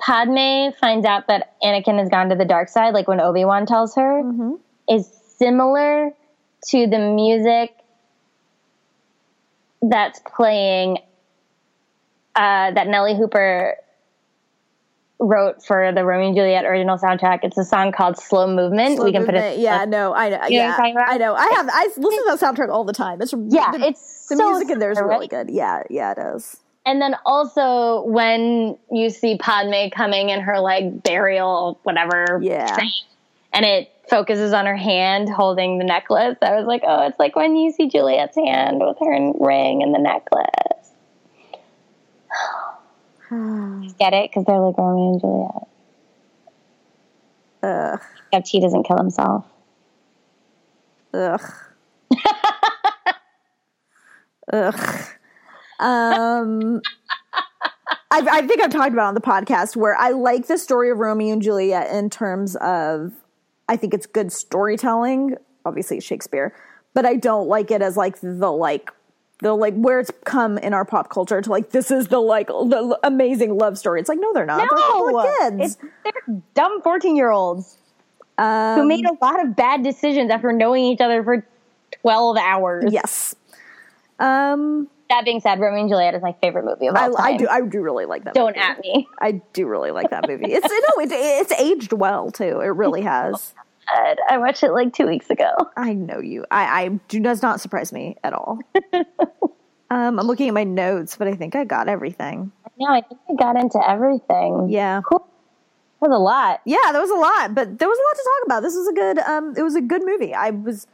B: Padme finds out that Anakin has gone to the dark side, like when Obi Wan tells her, is similar to the music that's playing uh, that Nellee Hooper wrote for the Romeo and Juliet original soundtrack. It's a song called "Slow Movement."
A: Slow
B: we can put it.
A: Yeah, no, I know.
B: You know
A: Yeah,
B: I'm talking about?
A: I know. I have. I listen to that soundtrack all the time. It's
B: Yeah,
A: the,
B: it's
A: the
B: so
A: music in there is really
B: right?
A: good. Yeah, yeah, it is.
B: And then also when you see Padme coming in her like burial whatever
A: Yeah.
B: thing, and it focuses on her hand holding the necklace. I was like, oh, it's like when you see Juliet's hand with her ring and the necklace. Get it? Because they're like Romeo and Juliet.
A: Ugh,
B: Except he doesn't kill himself.
A: ugh, ugh. Um, I, I think I've talked about it on the podcast where I like the story of Romeo and Juliet in terms of I think it's good storytelling. Obviously, Shakespeare, but I don't like it as like the like the like where it's come in our pop culture to like this is the like the amazing love story. It's like no, they're not. No, they're a couple of kids.
B: it's they're dumb fourteen-year-olds
A: Um,
B: who made a lot of bad decisions after knowing each other for twelve hours.
A: yes. Um,
B: That being said, Romeo and Juliet is my favorite movie of all
A: I,
B: time.
A: I do. I do really like that.
B: Don't
A: movie.
B: at me.
A: I do really like that movie. It's no, it, it's aged well too. It really has.
B: God, I watched it like two weeks ago.
A: I know you. I, I do does not surprise me at all. um, I'm looking at my notes, but I think I got everything.
B: No, I think I got into everything.
A: Yeah,
B: Cool. That was a lot.
A: yeah, there was a lot, but there was a lot to talk about. This was a good. Um, it was a good movie. I was.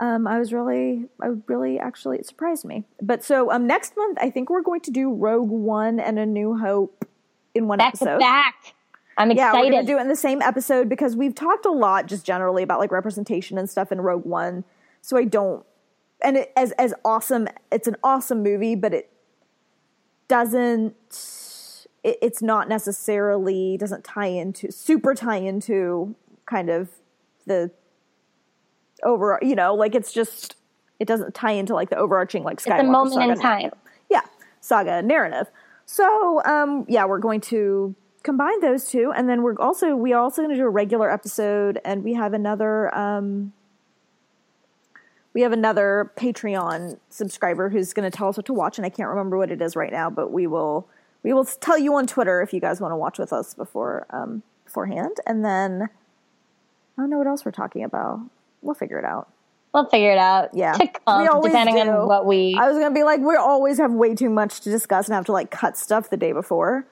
A: Um, I was really, I really actually it surprised me. But so um, next month, I think we're going to do Rogue One and A New Hope in one
B: Back
A: episode.
B: to back. I'm excited.
A: Yeah, we're gonna do it in the same episode because we've talked a lot just generally about like representation and stuff in Rogue One. So I don't, and it, as as awesome, it's an awesome movie, but it doesn't. It, it's not necessarily doesn't tie into super tie into kind of the over. You know, like it's just it doesn't tie into like the overarching like Skywalker
B: it's a moment
A: saga
B: in time.
A: yeah saga narrative so um yeah we're going to combine those two and then we're also we are also going to do a regular episode and we have another um we have another patreon subscriber who's going to tell us what to watch and i can't remember what it is right now but we will we will tell you on twitter if you guys want to watch with us before um beforehand and then i don't know what else we're talking about we'll figure it out
B: We'll figure it out.
A: Yeah.
B: Come,
A: We always
B: depending
A: do.
B: on what we.
A: I was gonna be like, we always have way too much to discuss and have to like cut stuff the day before.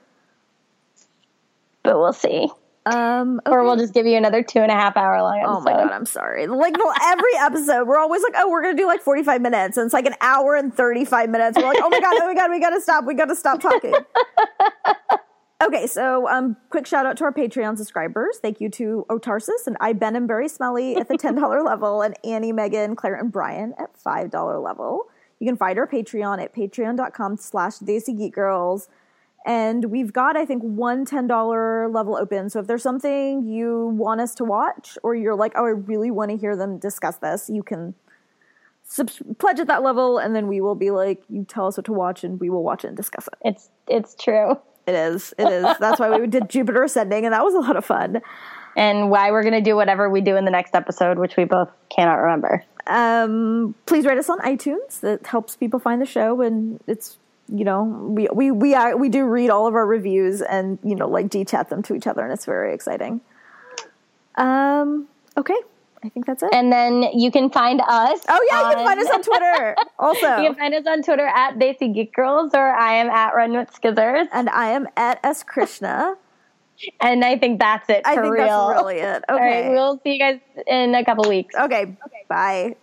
B: But we'll see.
A: Um,
B: Or we'll just give you another two and a half hour long episode.
A: Oh my god, I'm sorry. Like the, every episode, we're always like, oh, we're gonna do like 45 minutes, and it's like an hour and 35 minutes. We're like, oh my god, oh my god, we gotta stop, we gotta stop talking. okay, so um, quick shout out to our Patreon subscribers. Thank you to Otarsis and I Ben and Barry Smelly at the $10 level, and Annie, Megan, Claire, and Brian at $5 level. You can find our Patreon at patreon.com slash Desi Geek Girls. And we've got, I think, one $10 level open. So if there's something you want us to watch, or you're like, oh, I really want to hear them discuss this, you can subs- pledge at that level, and then we will be like, you tell us what to watch, and we will watch it and discuss it.
B: It's it's true.
A: It is. It is. That's why we did Jupiter Ascending, and that was a lot of fun.
B: And why we're gonna do whatever we do in the next episode, which we both cannot remember.
A: Um, please rate us on iTunes. That helps people find the show, and it's you know we we we are, we do read all of our reviews and you know like chat them to each other, and it's very exciting. Um. Okay. I think that's it.
B: And then you can find us.
A: oh yeah, you can find us on Twitter also.
B: You can find us on Twitter at Desi Geek Girls, or I am at Run with Skizzers.
A: and I am at S Krishna.
B: And I think that's it for
A: I think
B: real.
A: that's really it.
B: All right,
A: Okay.
B: we'll see you guys in a couple weeks.
A: okay. Bye.